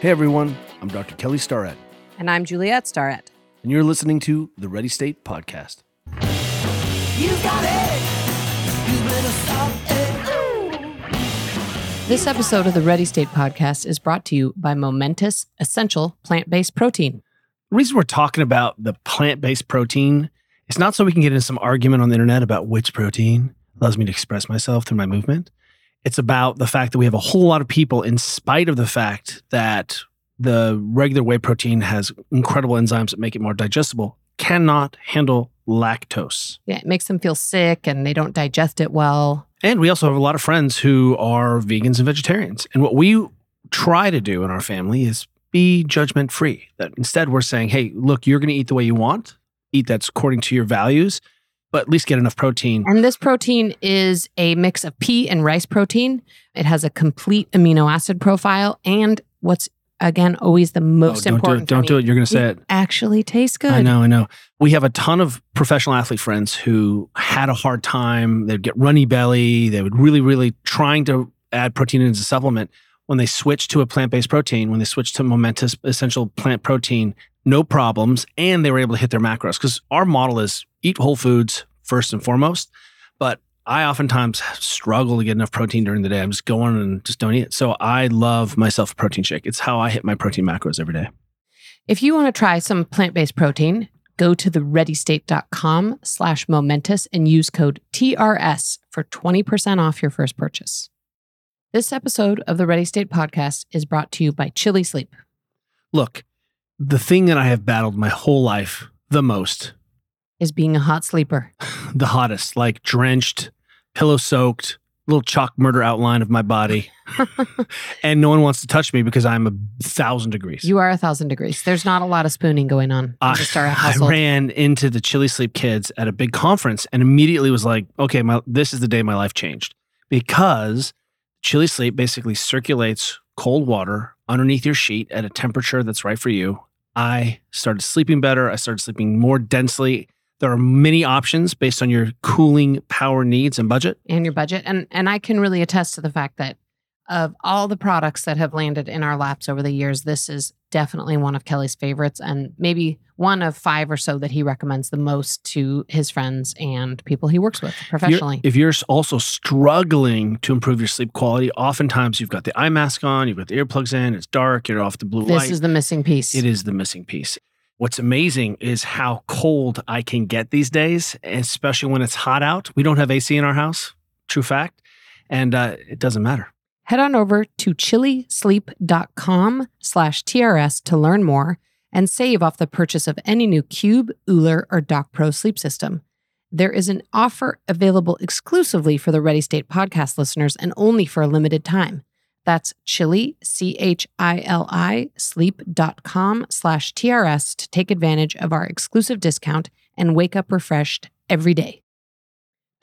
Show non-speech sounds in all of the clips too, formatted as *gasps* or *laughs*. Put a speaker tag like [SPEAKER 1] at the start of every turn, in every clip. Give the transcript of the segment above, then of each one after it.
[SPEAKER 1] Hey everyone, I'm Dr. Kelly Starrett,
[SPEAKER 2] And I'm Juliet Starrett.
[SPEAKER 1] and you're listening to the Ready State Podcast.
[SPEAKER 3] You got it. You better stop it.
[SPEAKER 2] This episode of the Ready State podcast is brought to you by Momentous Essential Plant Based Protein.
[SPEAKER 1] The reason we're talking about the plant based protein is not so we can get into some argument on the internet about which protein allows me to express myself through my movement. It's about the fact that we have a whole lot of people, in spite of the fact that the regular whey protein has incredible enzymes that make it more digestible, cannot handle lactose.
[SPEAKER 2] Yeah, it makes them feel sick and they don't digest it well.
[SPEAKER 1] And we also have a lot of friends who are vegans and vegetarians. And what we try to do in our family is be judgment free. That instead we're saying, hey, look, you're going to eat the way you want, eat that's according to your values, but at least get enough protein.
[SPEAKER 2] And this protein is a mix of pea and rice protein. It has a complete amino acid profile. And what's, again, always the oh, most
[SPEAKER 1] Oh, don't
[SPEAKER 2] important.
[SPEAKER 1] do it. Don't do it. You're going to say it.
[SPEAKER 2] Actually tastes good.
[SPEAKER 1] I know, I know. We have a ton of professional athlete friends who had a hard time. They'd get runny belly. They would really, really trying to add protein into a supplement. When they switched to a plant based protein, when they switched to momentous essential plant protein, no problems. And they were able to hit their macros because our model is eat whole foods first and foremost. But I oftentimes struggle to get enough protein during the day. I'm just going and just don't eat it. So I love myself a protein shake. It's how I hit my protein macros every day.
[SPEAKER 2] If you want to try some plant-based protein, go to thereadystate.com slash momentous and use code TRS for 20% off your first purchase. This episode of the Ready State podcast is brought to you by Chili Sleep.
[SPEAKER 1] Look, the thing that I have battled my whole life the most,
[SPEAKER 2] Is being a hot sleeper. *laughs*
[SPEAKER 1] the hottest, like drenched, pillow soaked, little chalk murder outline of my body. *laughs* and no one wants to touch me because I'm a thousand degrees.
[SPEAKER 2] You are a thousand degrees. There's not a lot of spooning going on
[SPEAKER 1] I, I ran into the Chili Sleep kids at a big conference and immediately was like, okay, my, this is the day my life changed because Chili Sleep basically circulates cold water underneath your sheet at a temperature that's right for you. I started sleeping better. I started sleeping more densely. There are many options based on your cooling power needs and budget.
[SPEAKER 2] and your budget. And and I can really attest to the fact that of all the products that have landed in our laps over the years, this is definitely one of Kelly's favorites and maybe one of five or so that he recommends the most to his friends and people he works with
[SPEAKER 1] If you're-
[SPEAKER 2] professionally.
[SPEAKER 1] If you're also struggling to improve your sleep quality, oftentimes you've got the eye mask on, you've got the earplugs in, it's dark, you're off the blue
[SPEAKER 2] this
[SPEAKER 1] light.
[SPEAKER 2] is the missing piece.
[SPEAKER 1] It is the missing piece. What's amazing is how cold I can get these days, especially when it's hot out. We don't have AC in our house, true fact, and uh, it doesn't matter.
[SPEAKER 2] Head on over to chilisleep.com slash TRS to learn more and save off the purchase of any new Cube, OOLER, or Dock Pro sleep system. There is an offer available exclusively for the Ready State podcast listeners and only for a limited time. That's chili, C-H-I-L-I, sleep.com slash TRS to take advantage of our exclusive discount and wake up refreshed every day.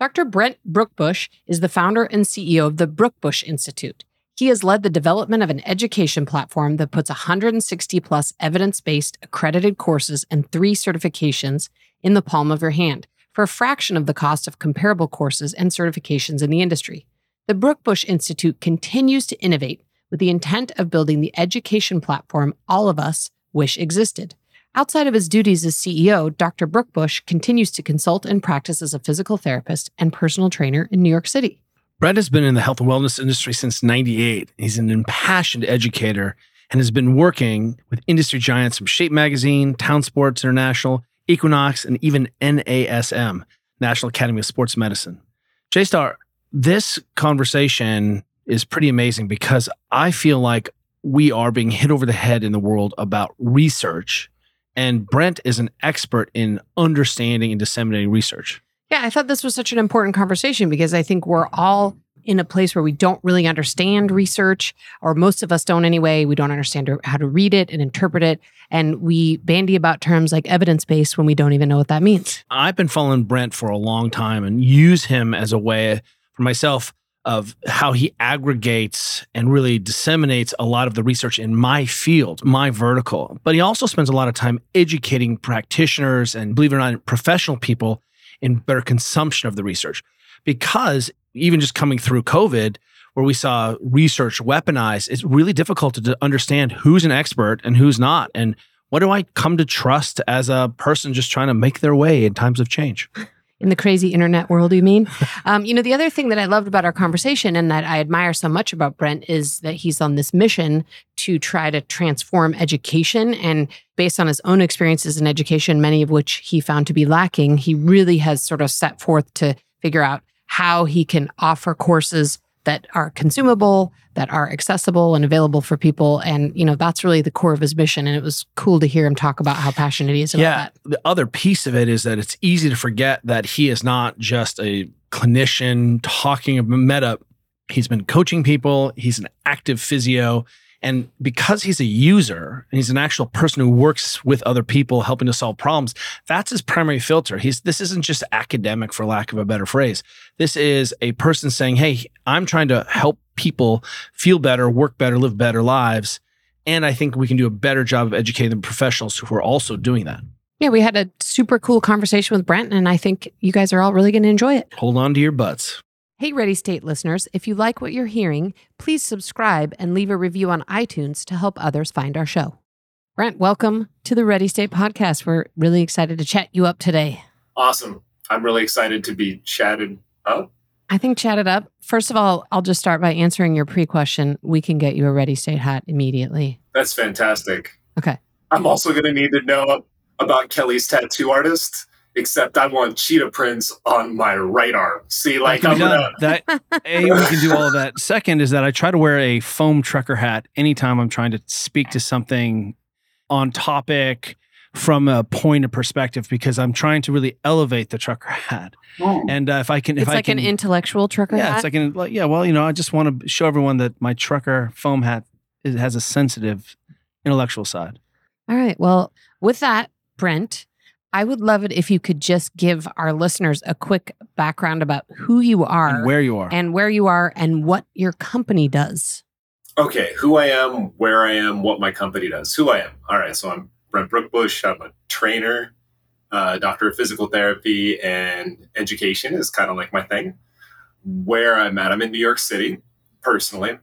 [SPEAKER 2] Dr. Brent Brookbush is the founder and CEO of the Brookbush Institute. He has led the development of an education platform that puts 160 plus evidence based accredited courses and three certifications in the palm of your hand for a fraction of the cost of comparable courses and certifications in the industry. The Brookbush Institute continues to innovate with the intent of building the education platform all of us wish existed. Outside of his duties as CEO, Dr. Brookbush continues to consult and practice as a physical therapist and personal trainer in New York City.
[SPEAKER 1] Brett has been in the health and wellness industry since 98. He's an impassioned educator and has been working with industry giants from Shape Magazine, Town Sports International, Equinox, and even NASM, National Academy of Sports Medicine. J Star, this conversation is pretty amazing because I feel like we are being hit over the head in the world about research. And Brent is an expert in understanding and disseminating research.
[SPEAKER 2] Yeah, I thought this was such an important conversation because I think we're all in a place where we don't really understand research, or most of us don't anyway. We don't understand how to read it and interpret it. And we bandy about terms like evidence based when we don't even know what that means.
[SPEAKER 1] I've been following Brent for a long time and use him as a way for myself of how he aggregates and really disseminates a lot of the research in my field, my vertical. But he also spends a lot of time educating practitioners and, believe it or not, professional people in better consumption of the research. Because even just coming through COVID, where we saw research weaponized, it's really difficult to, understand who's an expert and who's not. And what do I come to trust as a person just trying to make their way in times of change?
[SPEAKER 2] In the crazy internet world, you mean? *laughs* Um, you know, the other thing that I loved about our conversation and that I admire so much about Brent is that he's on this mission to try to transform education. And based on his own experiences in education, many of which he found to be lacking, he really has sort of set forth to figure out how he can offer courses that are consumable, that are accessible and available for people. And, you know, that's really the core of his mission. And it was cool to hear him talk about how passionate he is about
[SPEAKER 1] yeah.
[SPEAKER 2] that.
[SPEAKER 1] The other piece of it is that it's easy to forget that he is not just a clinician talking about meta. He's been coaching people, he's an active physio. And because he's a user and he's an actual person who works with other people helping to solve problems, that's his primary filter. He's this isn't just academic for lack of a better phrase. This is a person saying, "Hey, I'm trying to help people feel better, work better, live better lives." And I think we can do a better job of educating the professionals who are also doing that.
[SPEAKER 2] Yeah, we had a super cool conversation with Brent, and I think you guys are all really going to enjoy it.
[SPEAKER 1] Hold on to your butts.
[SPEAKER 2] Hey, Ready State listeners, if you like what you're hearing, please subscribe and leave a review on iTunes to help others find our show. Brent, welcome to the Ready State podcast. We're really excited to chat you up today.
[SPEAKER 4] Awesome. I'm really excited to be chatted up.
[SPEAKER 2] I think chatted up. First of all, I'll just start by answering your pre question. We can get you a Ready State hat immediately.
[SPEAKER 4] That's fantastic.
[SPEAKER 2] Okay.
[SPEAKER 4] I'm also going to need to know about Kelly's tattoo artist, except I want cheetah prints on my right arm. See, like I'm gonna,
[SPEAKER 1] that a we can do all of that. *laughs* Second is that I try to wear a foam trucker hat anytime I'm trying to speak to something on topic from a point of perspective because I'm trying to really elevate the trucker hat. And uh, if I can, if
[SPEAKER 2] it's
[SPEAKER 1] I
[SPEAKER 2] like
[SPEAKER 1] can,
[SPEAKER 2] an intellectual trucker
[SPEAKER 1] yeah,
[SPEAKER 2] hat.
[SPEAKER 1] it's like an like, yeah. Well, you know, I just want to show everyone that my trucker foam hat is, has a sensitive intellectual side.
[SPEAKER 2] All right. Well, with that, Brent, I would love it if you could just give our listeners a quick background about who you are
[SPEAKER 1] And where you are.
[SPEAKER 2] and where you are and what your company does.
[SPEAKER 4] okay, who I am, where I am, what my company does, who I am. All right, so I'm Brent Brookbush. I'm a trainer, uh, doctor of physical therapy, and education is kind of like my thing. Where I'm at, I'm in New York City personally.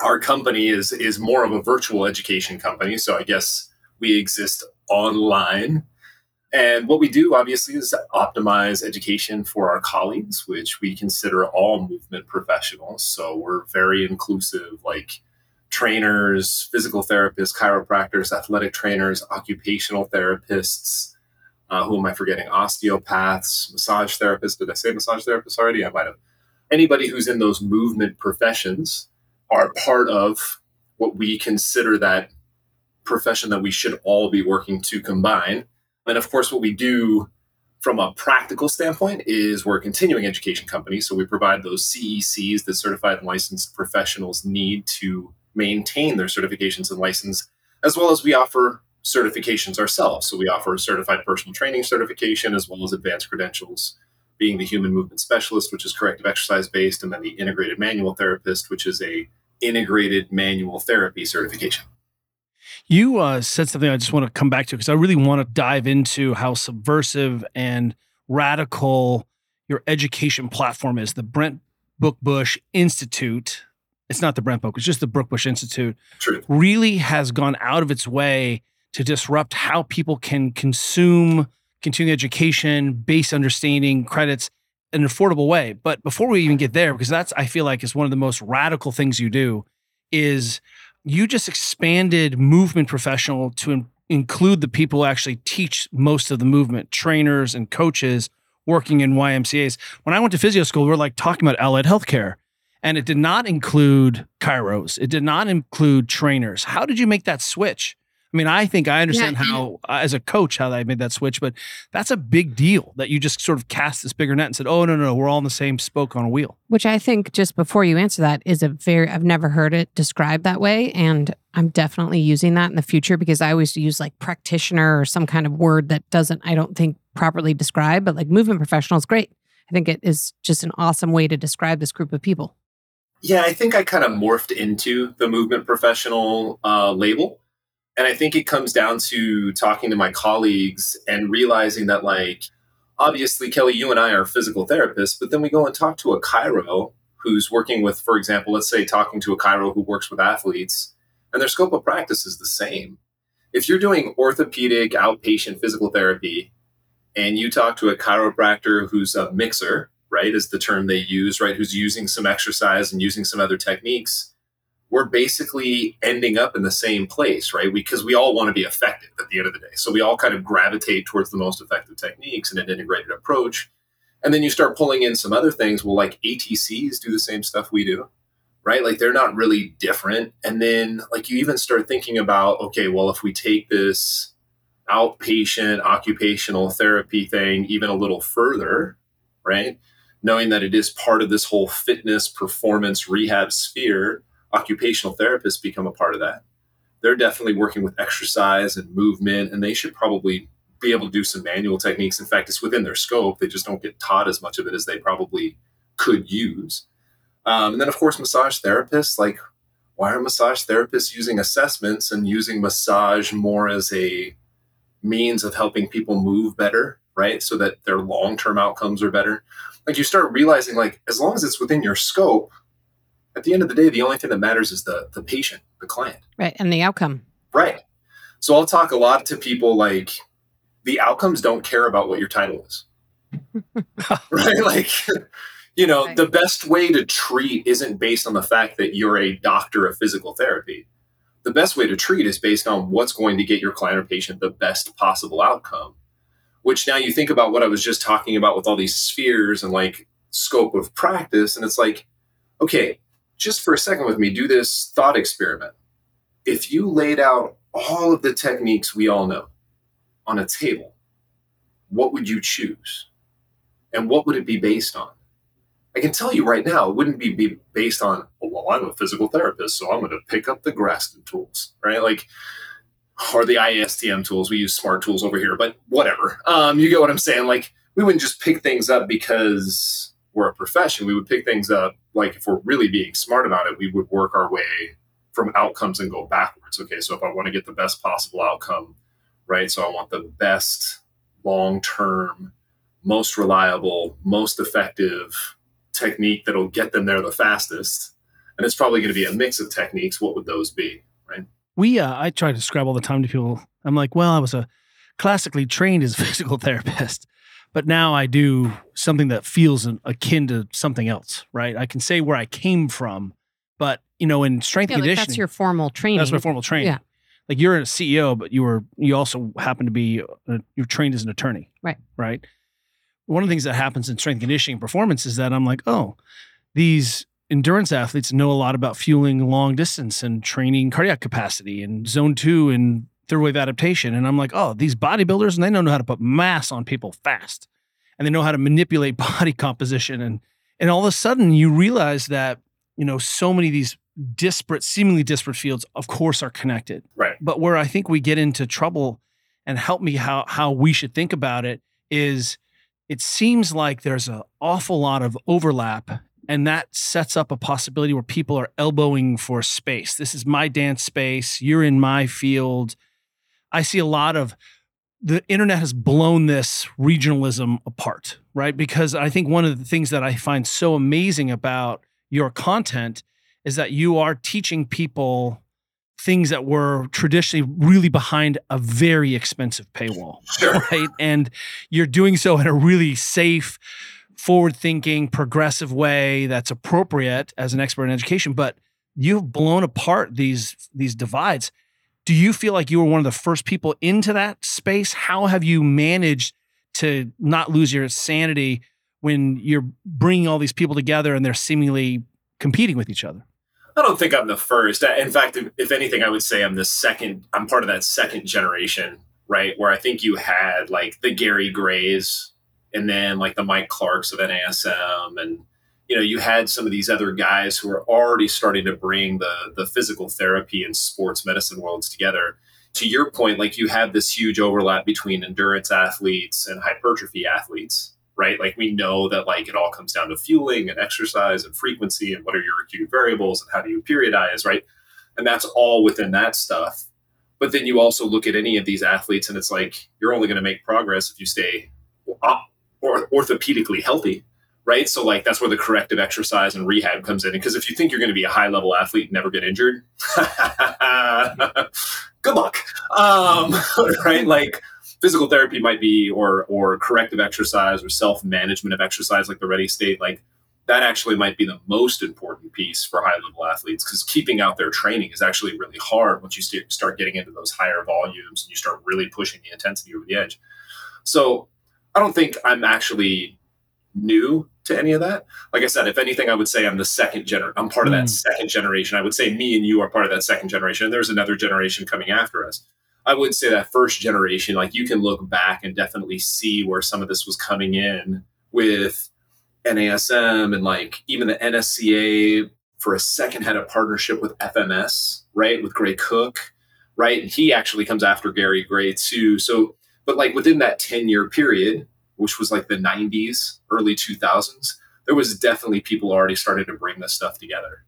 [SPEAKER 4] Our company is is more of a virtual education company, so I guess we exist online. And what we do, obviously, is optimize education for our colleagues, which we consider all movement professionals. So we're very inclusive, like trainers, physical therapists, chiropractors, athletic trainers, occupational therapists. Uh, who am I forgetting? Osteopaths, massage therapists. Did I say massage therapists already? I might have. Anybody who's in those movement professions are part of what we consider that profession that we should all be working to combine. And of course, what we do from a practical standpoint is we're a continuing education company. So we provide those CECs that certified and licensed professionals need to maintain their certifications and license, as well as we offer certifications ourselves. So we offer a certified personal training certification as well as advanced credentials, being the human movement specialist, which is corrective exercise based, and then the integrated manual therapist, which is a integrated manual therapy certification.
[SPEAKER 1] You uh, said something I just want to come back to because I really want to dive into how subversive and radical your education platform is. The Brent Brookbush Institute. It's not the Brent Book, it's just the Brookbush Institute.
[SPEAKER 4] Truth.
[SPEAKER 1] Really has gone out of its way to disrupt how people can consume continuing education, base understanding, credits in an affordable way. But before we even get there, because that's I feel like is one of the most radical things you do, is you just expanded movement professional to in- include the people who actually teach most of the movement, trainers and coaches working in YMCA's. When I went to physio school, we were like talking about allied healthcare, and it did not include chiros. It did not include trainers. How did you make that switch? I mean, I think I understand
[SPEAKER 2] Yeah.
[SPEAKER 1] how, uh, as a coach, how I made that switch, but that's a big deal that you just sort of cast this bigger net and said, "Oh no, no, no, we're all in the same spoke on a wheel."
[SPEAKER 2] Which I think just before you answer that is a very I've never heard it described that way and I'm definitely using that in the future because I always use like practitioner or some kind of word that doesn't I don't think properly describe but like movement professional is great. I think it is just an awesome way to describe this group of people.
[SPEAKER 4] Yeah, I think I kind of morphed into the movement professional uh, label. And I think it comes down to talking to my colleagues and realizing that, like, obviously, Kelly, you and I are physical therapists, but then we go and talk to a chiro who's working with, for example, let's say talking to a chiro who works with athletes, and their scope of practice is the same. If you're doing orthopedic outpatient physical therapy and you talk to a chiropractor who's a mixer, right, is the term they use, right, who's using some exercise and using some other techniques, we're basically ending up in the same place, right? Because we all want to be effective at the end of the day. So we all kind of gravitate towards the most effective techniques and an integrated approach. And then you start pulling in some other things. Well, like ATCs do the same stuff we do, right? Like they're not really different. And then, like, you even start thinking about, okay, well, if we take this outpatient occupational therapy thing even a little further, right? Knowing that it is part of this whole fitness performance rehab sphere occupational therapists become a part of that. They're definitely working with exercise and movement, and they should probably be able to do some manual techniques. In fact, it's within their scope. They just don't get taught as much of it as they probably could use. Um, and then, of course, massage therapists. Like, why are massage therapists using assessments and using massage more as a means of helping people move better, right? So that their long term outcomes are better. Like, you start realizing, like, as long as it's within your scope, at the end of the day, the only thing that matters is the the patient, the client.
[SPEAKER 2] Right. And the outcome.
[SPEAKER 4] Right. So I'll talk a lot to people like the outcomes don't care about what your title is. *laughs* right? Like, you know,
[SPEAKER 2] Right.
[SPEAKER 4] the best way to treat isn't based on the fact that you're a doctor of physical therapy. The best way to treat is based on what's going to get your client or patient the best possible outcome. Which now you think about what I was just talking about with all these spheres and like scope of practice, and it's like, okay, just for a second with me, do this thought experiment. If you laid out all of the techniques we all know on a table, what would you choose? And what would it be based on? I can tell you right now, it wouldn't be, be based on, oh, well, I'm a physical therapist, so I'm going to pick up the Graston tools, right? Like, or the IASTM tools. We use smart tools over here, but whatever. Um, you get what I'm saying? Like, we wouldn't just pick things up because we're a profession. We would pick things up, like, if we're really being smart about it, we would work our way from outcomes and go backwards. Okay, so if I want to get the best possible outcome, right? So I want the best long term, most reliable, most effective technique that'll get them there the fastest. And it's probably going to be a mix of techniques. What would those be?
[SPEAKER 1] We, uh, I try to describe all the time to people. I'm like, well, I was a classically trained as a *laughs* physical therapist, but now I do something that feels an- akin to something else, right? I can say where I came from, but you know, in strength
[SPEAKER 2] Yeah, like
[SPEAKER 1] conditioning,
[SPEAKER 2] that's your formal training.
[SPEAKER 1] that's my formal training.
[SPEAKER 2] Yeah.
[SPEAKER 1] Like you're a CEO, but you were you also happen to be uh, you're trained as an attorney.
[SPEAKER 2] Right.
[SPEAKER 1] Right. One of the things that happens in strength conditioning performance is that I'm like, oh, these endurance athletes know a lot about fueling long distance and training cardiac capacity and zone two and third wave adaptation. And I'm like, oh, these bodybuilders and they don't know how to put mass on people fast. And they know how to manipulate *laughs* body composition. And and all of a sudden you realize that, you know, so many of these disparate, seemingly disparate fields, of course, are connected.
[SPEAKER 4] Right.
[SPEAKER 1] But where I think we get into trouble and help me how how we should think about it is it seems like there's an awful lot of overlap and that sets up a possibility where people are elbowing for space. This is my dance space, you're in my field. I see a lot of the internet has blown this regionalism apart, right? Because I think one of the things that I find so amazing about your content is that you are teaching people things that were traditionally really behind a very expensive paywall,
[SPEAKER 4] Sure. *laughs*
[SPEAKER 1] right? And you're doing so in a really safe, forward thinking, progressive way that's appropriate as an expert in education. But you've blown apart these these divides. Do you feel like you were one of the first people into that space? How have you managed to not lose your sanity when you're bringing all these people together and they're seemingly competing with each other?
[SPEAKER 4] I don't think I'm the first. In fact, if, if anything, I would say I'm the second. I'm part of that second generation, right? Where I think you had like the Gary Grays and then like the Mike Clarks of NASM. And, you know, you had some of these other guys who are already starting to bring the, the physical therapy and sports medicine worlds together. To your point, like you have this huge overlap between endurance athletes and hypertrophy athletes right? Like we know that like it all comes down to fueling and exercise and frequency and what are your acute variables and how do you periodize, right? And that's all within that stuff. But then you also look at any of these athletes and it's like you're only going to make progress if you stay or orthopedically healthy, right? So like that's where the corrective exercise and rehab comes in. Because if you think you're going to be a high level athlete and never get injured, *laughs* good luck. Um, *laughs* right? Like physical therapy might be, or or corrective exercise or self management of exercise, like the Ready State, like that actually might be the most important piece for high level athletes because keeping out their training is actually really hard once you st- start getting into those higher volumes and you start really pushing the intensity over the edge. So I don't think I'm actually new to any of that. Like I said, if anything, I would say I'm the second gener. I'm part of that
[SPEAKER 1] Mm.
[SPEAKER 4] second generation. I would say me and you are part of that second generation. And there's another generation coming after us. I would say that first generation, like you can look back and definitely see where some of this was coming in with NASM and like even the NSCA for a second had a partnership with FMS, right? With Gray Cook, right? And he actually comes after Gary Gray too. So, but like within that 10 year period, which was like the 90s, early 2000s, there was definitely people already started to bring this stuff together.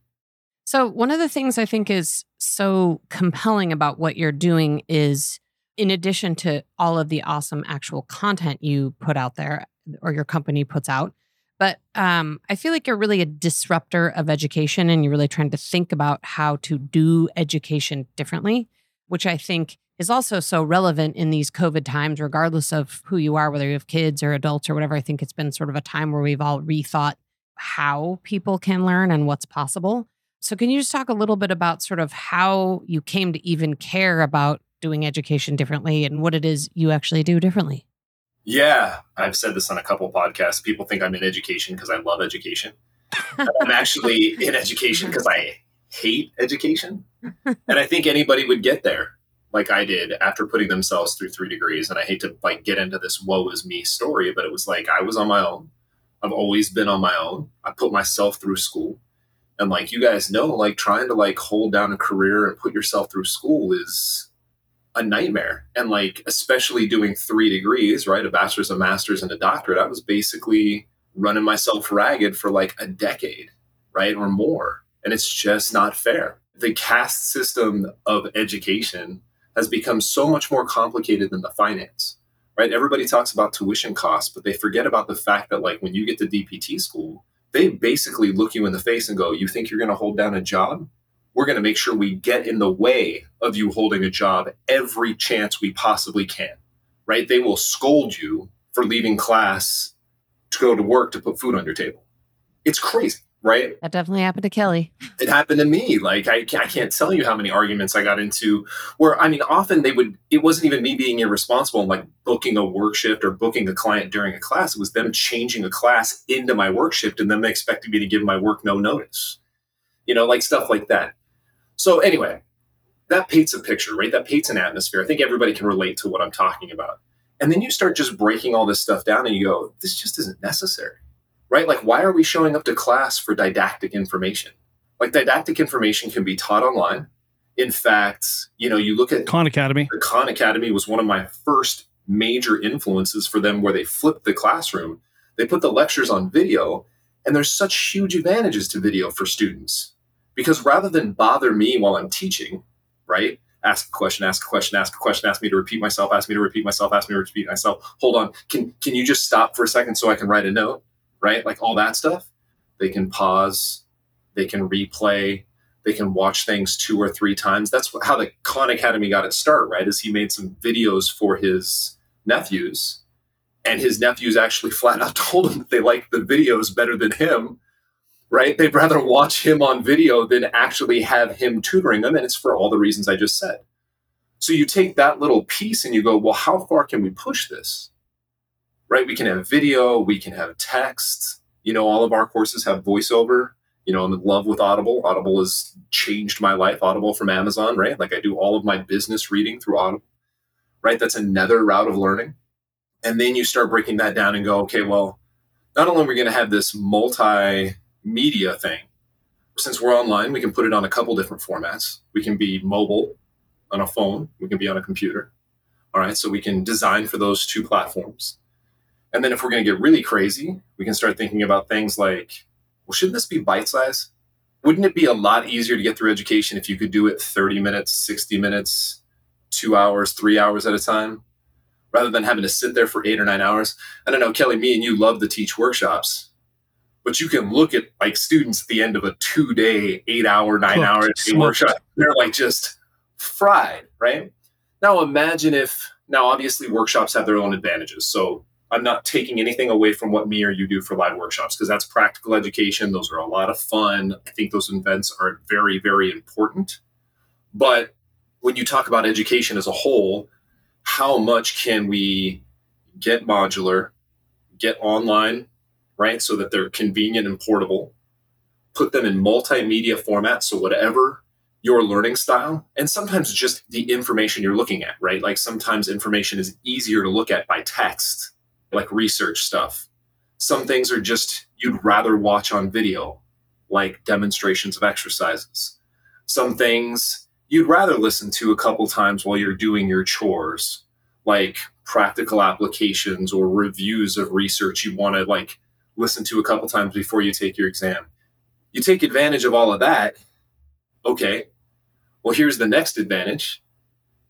[SPEAKER 2] So, one of the things I think is so compelling about what you're doing is, in addition to all of the awesome actual content you put out there or your company puts out, but um, I feel like you're really a disruptor of education and you're really trying to think about how to do education differently, which I think is also so relevant in these COVID times, regardless of who you are, whether you have kids or adults or whatever. I think it's been sort of a time where we've all rethought how people can learn and what's possible. So, can you just talk a little bit about sort of how you came to even care about doing education differently and what it is you actually do differently?
[SPEAKER 4] Yeah, I've said this on a couple podcasts. People think I'm in education because I love education. *laughs* I'm actually in education because I hate education. And I think anybody would get there like I did after putting themselves through three degrees. And I hate to like get into this woe is me story, but it was like I was on my own. I've always been on my own. I put myself through school. And like you guys know, like trying to like hold down a career and put yourself through school is a nightmare. And like especially doing three degrees, right? A bachelor's, a master's, and a doctorate, I was basically running myself ragged for like a decade, right? Or more. And it's just not fair. The caste system of education has become so much more complicated than the finance, right? Everybody talks about tuition costs, but they forget about the fact that, like, when you get to DPT school, they basically look you in the face and go, You think you're going to hold down a job? We're going to make sure we get in the way of you holding a job every chance we possibly can, right? They will scold you for leaving class to go to work to put food on your table. It's crazy, right?
[SPEAKER 2] That definitely happened to Kelly.
[SPEAKER 4] it happened to me. Like I, I can't tell you how many arguments I got into where I mean, often they would. It wasn't even me being irresponsible and like booking a work shift or booking a client during a class. It was them changing a class into my work shift and then they expected me to give my work no notice. You know, like stuff like that. So anyway, that paints a picture, right? That paints an atmosphere. I think everybody can relate to what I'm talking about. And then you start just breaking all this stuff down and you go, this just isn't necessary right? Like, why are we showing up to class for didactic information? Like, didactic information can be taught online. In fact, you know, you look at
[SPEAKER 1] Khan Academy.
[SPEAKER 4] the Khan Academy was one of my first major influences for them where they flipped the classroom. They put the lectures on video, and there's such huge advantages to video for students because rather than bother me while I'm teaching, right? Ask a question, ask a question, ask a question, ask me to repeat myself, ask me to repeat myself, ask me to repeat myself. Hold on. Can can you just stop for a second so I can write a note? Right? Like all that stuff. They can pause, they can replay, they can watch things two or three times. That's how the Khan Academy got its start, right? Is he made some videos for his nephews, and his nephews actually flat out *laughs* told him that they liked the videos better than him, right? They'd rather watch him on video than actually have him tutoring them, and it's for all the reasons I just said. So you take that little piece and you go, well, how far can we push this? Right? We can have video, we can have text. You know, all of our courses have voiceover you know, I'm in love with Audible. Audible has changed my life. Audible from Amazon, right? Like I do all of my business reading through Audible, right? That's another route of learning. And then you start breaking that down and go, okay, well, not only are we going to have this multimedia thing, since we're online, we can put it on a couple different formats. We can be mobile on a phone, we can be on a computer. All right, so we can design for those two platforms. And then if we're going to get really crazy, we can start thinking about things like well, shouldn't this be bite size? Wouldn't it be a lot easier to get through education if you could do it 30 minutes, 60 minutes, two hours, three hours at a time, rather than having to sit there for eight or nine hours? I don't know, Kelly, me and you love to teach workshops. But you can look at like students at the end of a two day, eight hour, nine hour workshop. They're like just fried, right? Now imagine if now obviously workshops have their own advantages. So I'm not taking anything away from what me or you do for live workshops because that's practical education. Those are a lot of fun. I think those events are very, very important. But when you talk about education as a whole, how much can we get modular, get online, right? So that they're convenient and portable, put them in multimedia format. So whatever your learning style, and sometimes just the information you're looking at, right? Like sometimes information is easier to look at by text, like research stuff. Some things are just you'd rather watch on video, like demonstrations of exercises. Some things you'd rather listen to a couple times while you're doing your chores, like practical applications or reviews of research you want to like listen to a couple times before you take your exam. You take advantage of all of that. Okay. Well, here's the next advantage.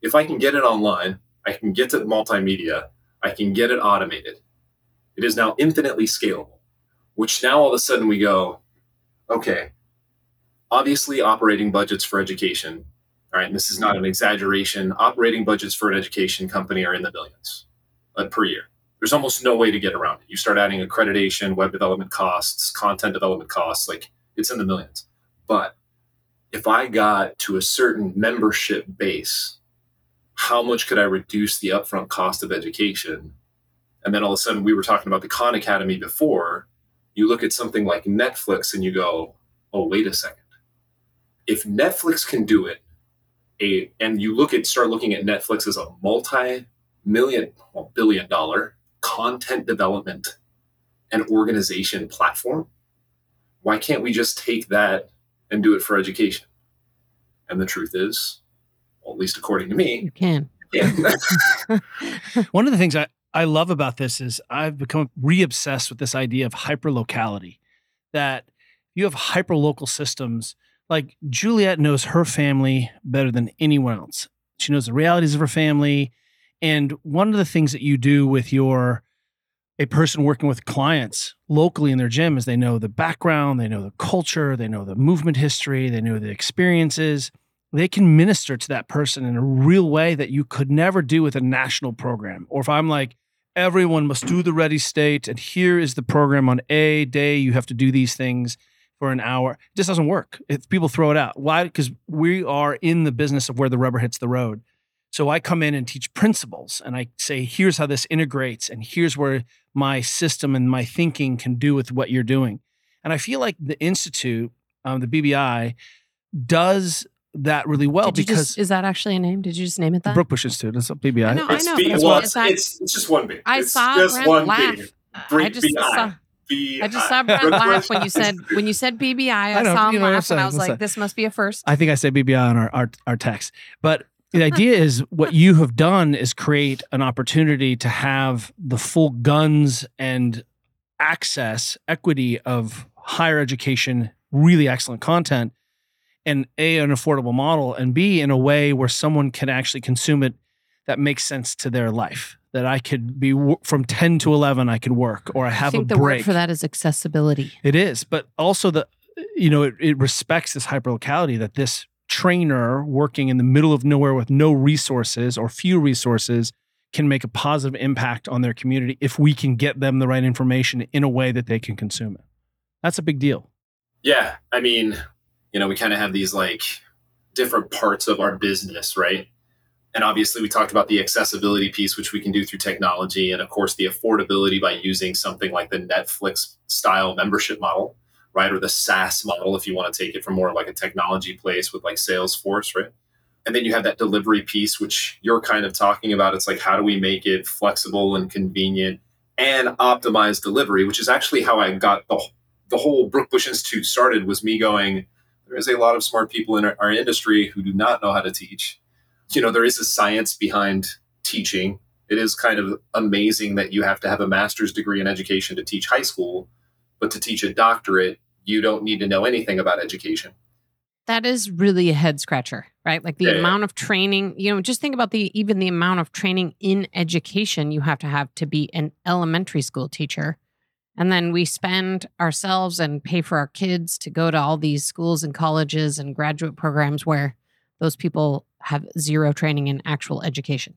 [SPEAKER 4] If I can get it online, I can get to the multimedia, I can get it automated. It is now infinitely scalable, which now all of a sudden we go, okay, obviously operating budgets for education all right, and this is not an exaggeration. Operating budgets for an education company are in the millions uh, per year. There's almost no way to get around it. You start adding accreditation, web development costs, content development costs, like it's in the millions. But if I got to a certain membership base, how much could I reduce the upfront cost of education? And then all of a sudden, we were talking about the Khan Academy before. You look at something like Netflix and you go, oh, wait a second. If Netflix can do it, a and you look at start looking at Netflix as a multi-million well, billion dollar content development and organization platform, why can't we just take that and do it for education? And the truth is, well, at least according to me,
[SPEAKER 2] You can.
[SPEAKER 4] yeah. *laughs* *laughs*
[SPEAKER 1] One of the things I, I love about this is I've become re obsessed with this idea of hyperlocality. That you have hyperlocal systems. Like Juliet knows her family better than anyone else. She knows the realities of her family. And one of the things that you do with your a person working with clients locally in their gym is they know the background, they know the culture, they know the movement history, they know the experiences. They can minister to that person in a real way that you could never do with a national program. Or if I'm like, everyone must do the ready state, and here is the program on A day, you have to do these things for an hour. It just doesn't work. If people throw it out. Why? Because we are in the business of where the rubber hits the road. So I come in and teach principles and I say, here's how this integrates, and here's where my system and my thinking can do with what you're doing. And I feel like the Institute, um, the BBI, does that really well
[SPEAKER 2] Did
[SPEAKER 1] because
[SPEAKER 2] just, is that actually a name? Did you just name it that?
[SPEAKER 1] Brookbush Institute, it's a BBI.
[SPEAKER 2] I know, I
[SPEAKER 4] It's
[SPEAKER 2] know.
[SPEAKER 4] B- well,
[SPEAKER 2] it's,
[SPEAKER 4] it's, it's, it's just one B.
[SPEAKER 2] I
[SPEAKER 4] it's
[SPEAKER 2] saw
[SPEAKER 4] just
[SPEAKER 2] Brent
[SPEAKER 4] one
[SPEAKER 2] laugh.
[SPEAKER 4] B.
[SPEAKER 2] I
[SPEAKER 4] Brent
[SPEAKER 2] just
[SPEAKER 4] BI.
[SPEAKER 2] saw.
[SPEAKER 4] B-
[SPEAKER 2] I just saw Brent laugh when you said when you said BBI. *laughs* I,
[SPEAKER 1] I know,
[SPEAKER 2] saw him
[SPEAKER 1] you know what I'm
[SPEAKER 2] laugh, and I was
[SPEAKER 1] I'm
[SPEAKER 2] like,
[SPEAKER 1] saying.
[SPEAKER 2] "This must be a first.
[SPEAKER 1] I think I said BBI on our, our, our text. But the *laughs* idea is what you have done is create an opportunity to have the full guns and access, equity of higher education, really excellent content, and A, an affordable model, and B, in a way where someone can actually consume it that makes sense to their life. That I could be from 10 to 11, I could work, or I
[SPEAKER 2] I
[SPEAKER 1] have
[SPEAKER 2] think
[SPEAKER 1] a
[SPEAKER 2] the
[SPEAKER 1] break.
[SPEAKER 2] word for that is accessibility.
[SPEAKER 1] It is, but also the you know it, it respects this hyperlocality that this trainer working in the middle of nowhere with no resources or few resources can make a positive impact on their community if we can get them the right information in a way that they can consume it. That's a big deal.
[SPEAKER 4] Yeah, I mean, you know, we kind of have these like different parts of our business, right? And obviously, we talked about the accessibility piece, which we can do through technology, and of course, the affordability by using something like the Netflix style membership model, right? Or the SaaS model, if you want to take it from more like a technology place with like Salesforce, right? And then you have that delivery piece, which you're kind of talking about. It's like, how do we make it flexible and convenient and optimize delivery, which is actually how I got the the whole Brookbush Institute started was me going, there is a lot of smart people in our, our industry who do not know how to teach. You know, there is a science behind teaching. It is kind of amazing that you have to have a master's degree in education to teach high school, but to teach a doctorate, you don't need to know anything about education.
[SPEAKER 2] That is really a head scratcher, right? Like the
[SPEAKER 4] Yeah, yeah.
[SPEAKER 2] amount of training, you know, just think about the even the amount of training in education you have to have to be an elementary school teacher And then we spend ourselves and pay for our kids to go to all these schools and colleges and graduate programs where those people have zero training in actual education.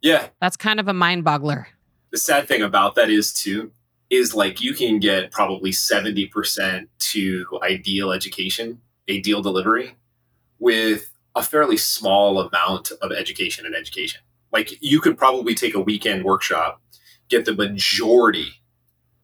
[SPEAKER 4] Yeah.
[SPEAKER 2] That's kind of a mind boggler.
[SPEAKER 4] The sad thing about that is too is like you can get probably 70% to ideal education, ideal delivery with a fairly small amount of education and education. Like you could probably take a weekend workshop, get the majority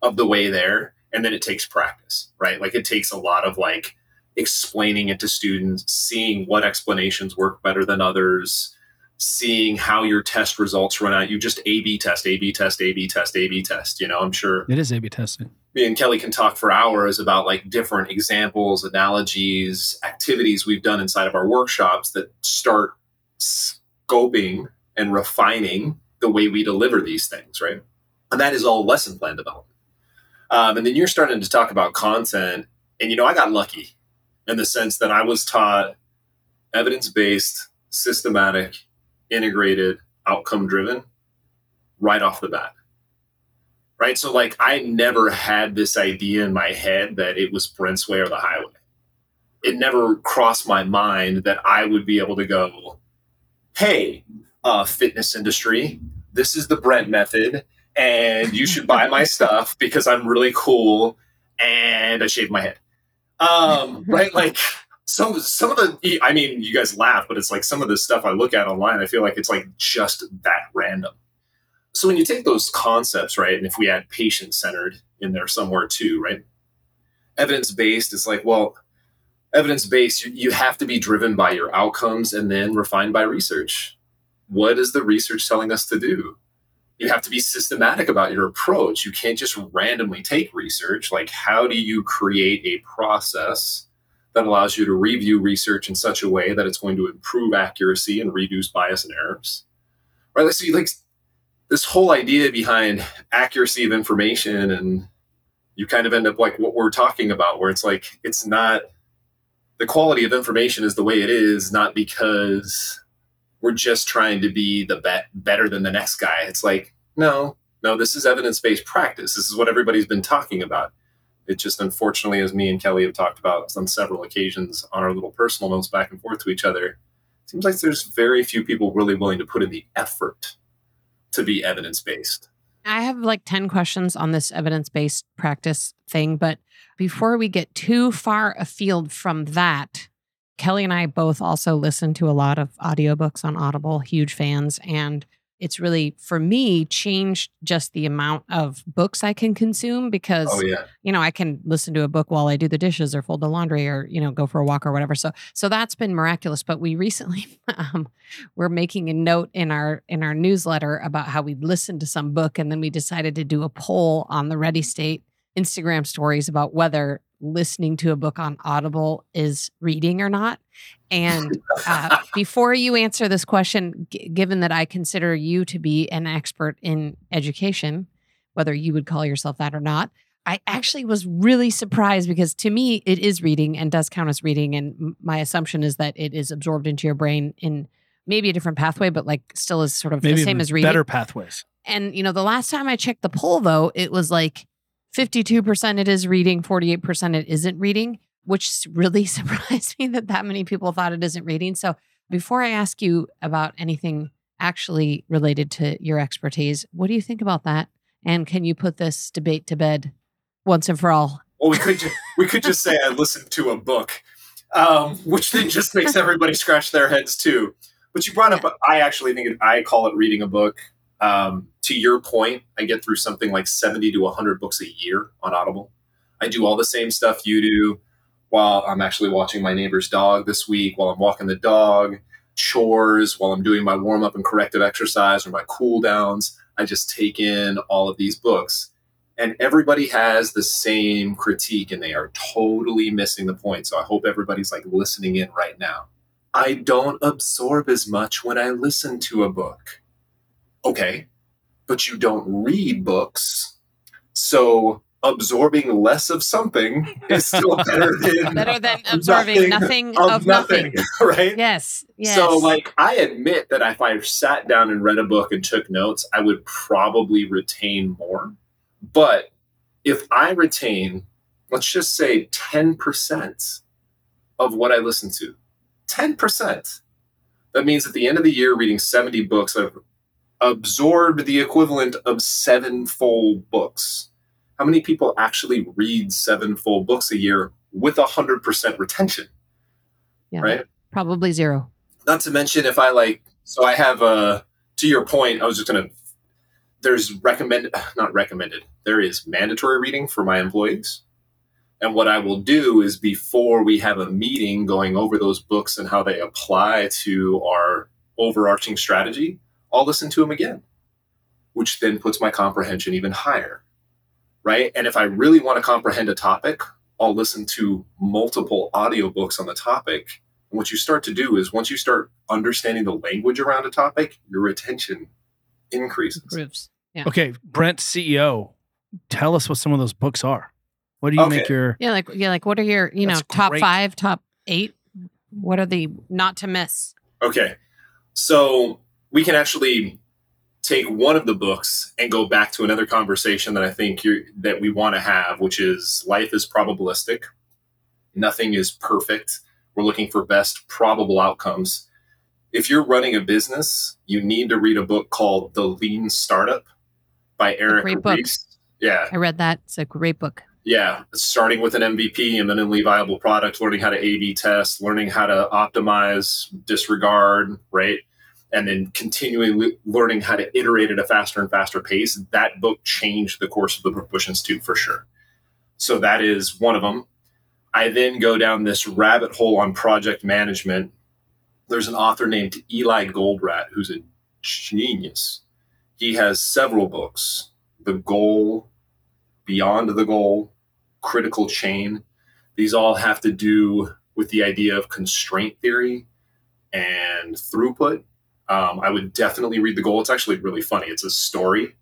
[SPEAKER 4] of the way there, and then it takes practice, right? Like it takes a lot of like explaining it to students, seeing what explanations work better than others, seeing how your test results run out. You just A B test, A B test, A B test, A B test. You know, I'm sure
[SPEAKER 1] It is A/B testing.
[SPEAKER 4] me and Kelly can talk for hours about like different examples, analogies, activities we've done inside of our workshops that start scoping and refining the way we deliver these things, right? And that is all lesson plan development. Um, and then you're starting to talk about content. And, you know, I got lucky in the sense that I was taught evidence based, systematic, integrated, outcome driven right off the bat right? So like I never had this idea in my head that it was Brent's way or the highway. It never crossed my mind that I would be able to go, hey, uh, fitness industry, this is the Brent method, and you should buy my *laughs* stuff because I'm really cool and I shaved my head. Um, *laughs* right? Like some some of the I mean, you guys laugh, but it's like some of the stuff I look at online, I feel like it's like just that random. So when you take those concepts, right, and if we add patient centered in there somewhere too, right? Evidence based is like, well, evidence based, you, you have to be driven by your outcomes and then refined by research. What is the research telling us to do? You have to be systematic about your approach. You can't just randomly take research. Like, how do you create a process that allows you to review research in such a way that it's going to improve accuracy and reduce bias and errors? Right? So, you like this whole idea behind accuracy of information and you kind of end up like what we're talking about where it's like it's not the quality of information is the way it is not because we're just trying to be the bet better than the next guy it's like no no this is evidence-based practice this is what everybody's been talking about it just unfortunately as me and kelly have talked about on several occasions on our little personal notes back and forth to each other seems like there's very few people really willing to put in the effort to be evidence based.
[SPEAKER 2] I have like 10 questions on this evidence based practice thing. But before we get too far afield from that, Kelly and I both also listen to a lot of audiobooks on Audible, huge fans. And it's really, for me, changed just the amount of books I can consume because
[SPEAKER 4] Oh yeah,
[SPEAKER 2] you know, I can listen to a book while I do the dishes or fold the laundry or, you know, go for a walk or whatever. So so that's been miraculous. But we recently *laughs* um we're making a note in our in our newsletter about how we listened to some book and then we decided to do a poll on the Ready State Instagram stories about whether listening to a book on Audible is reading or not. And uh, *laughs* before you answer this question, g- given that I consider you to be an expert in education, whether you would call yourself that or not, I actually was really surprised because to me, it is reading and does count as reading. And my assumption is that it is absorbed into your brain in maybe a different pathway, but like still is sort of
[SPEAKER 1] Maybe
[SPEAKER 2] the same as reading.
[SPEAKER 1] better pathways.
[SPEAKER 2] And, you know, the last time I checked the poll, though, it was like 52% it is reading, 48% it isn't reading, which really *laughs* surprised me that that many people thought it isn't reading. So before I ask you about anything actually related to your expertise, what do you think about that? And can you put this debate to bed once and for all?
[SPEAKER 4] Well, we could ju- we could just say I listened to a book, um, which then just makes everybody scratch their heads too. But you brought up, I actually think it, I call it reading a book. Um, to your point, I get through something like seventy to hundred books a year on Audible. I do all the same stuff you do. While I'm actually watching my neighbor's dog this week, while I'm walking the dog, chores, while I'm doing my warm up and corrective exercise or my cool downs, I just take in all of these books and everybody has the same critique and they are totally missing the point so i hope everybody's like listening in right now i don't absorb as much when i listen to a book okay but you don't read books so absorbing less of something is still *laughs* better than
[SPEAKER 2] Better than absorbing nothing, of, nothing. *laughs*
[SPEAKER 4] right
[SPEAKER 2] Yes. Yes.
[SPEAKER 4] so, like, I admit that if I sat down and read a book and took notes, I would probably retain more. But if I retain, let's just say 10% of what I listen to, 10%, that means at the end of the year, reading 70 books, I've absorbed the equivalent of seven full books. How many people actually read seven full books a year with 100% retention?
[SPEAKER 2] Yeah.
[SPEAKER 4] Right.
[SPEAKER 2] Probably zero.
[SPEAKER 4] not to mention if I like, so I have a, to your point, I was just going to, there's recommended, *sighs* not recommended, there is mandatory reading for my employees. And what I will do is before we have a meeting going over those books and how they apply to our overarching strategy, I'll listen to them again, which then puts my comprehension even higher. Right. And if I really want to comprehend a topic, I'll listen to multiple audiobooks on the topic and what you start to do is once you start understanding the language around a topic, your retention increases.
[SPEAKER 2] Improves. Yeah.
[SPEAKER 1] Okay, Brent, CEO, tell us what some of those books are. What do you
[SPEAKER 4] Okay.
[SPEAKER 1] make your
[SPEAKER 2] Yeah, like yeah, like what are your you know top
[SPEAKER 1] great.
[SPEAKER 2] five, top eight? What are the not to miss?
[SPEAKER 4] Okay. So we can actually take one of the books and go back to another conversation that I think that we want to have, which is life is probabilistic. Nothing is perfect. We're looking for best probable outcomes. If you're running a business, you need to read a book called The Lean Startup by Eric
[SPEAKER 2] great book.
[SPEAKER 4] Ries. Yeah.
[SPEAKER 2] I read that. It's a great book.
[SPEAKER 4] Yeah, starting with an MVP, a minimally viable product, learning how to A/B test, learning how to optimize, disregard, right, and then continuing le- learning how to iterate at a faster and faster pace. That book changed the course of the Brook Institute for sure. So that is one of them. I then go down this rabbit hole on project management. There's an author named Eli Goldratt who's a genius. He has several books. The Goal, Beyond the Goal, Critical Chain. These all have to do with the idea of constraint theory and throughput. Um, I would definitely read The Goal. It's actually really funny. It's a story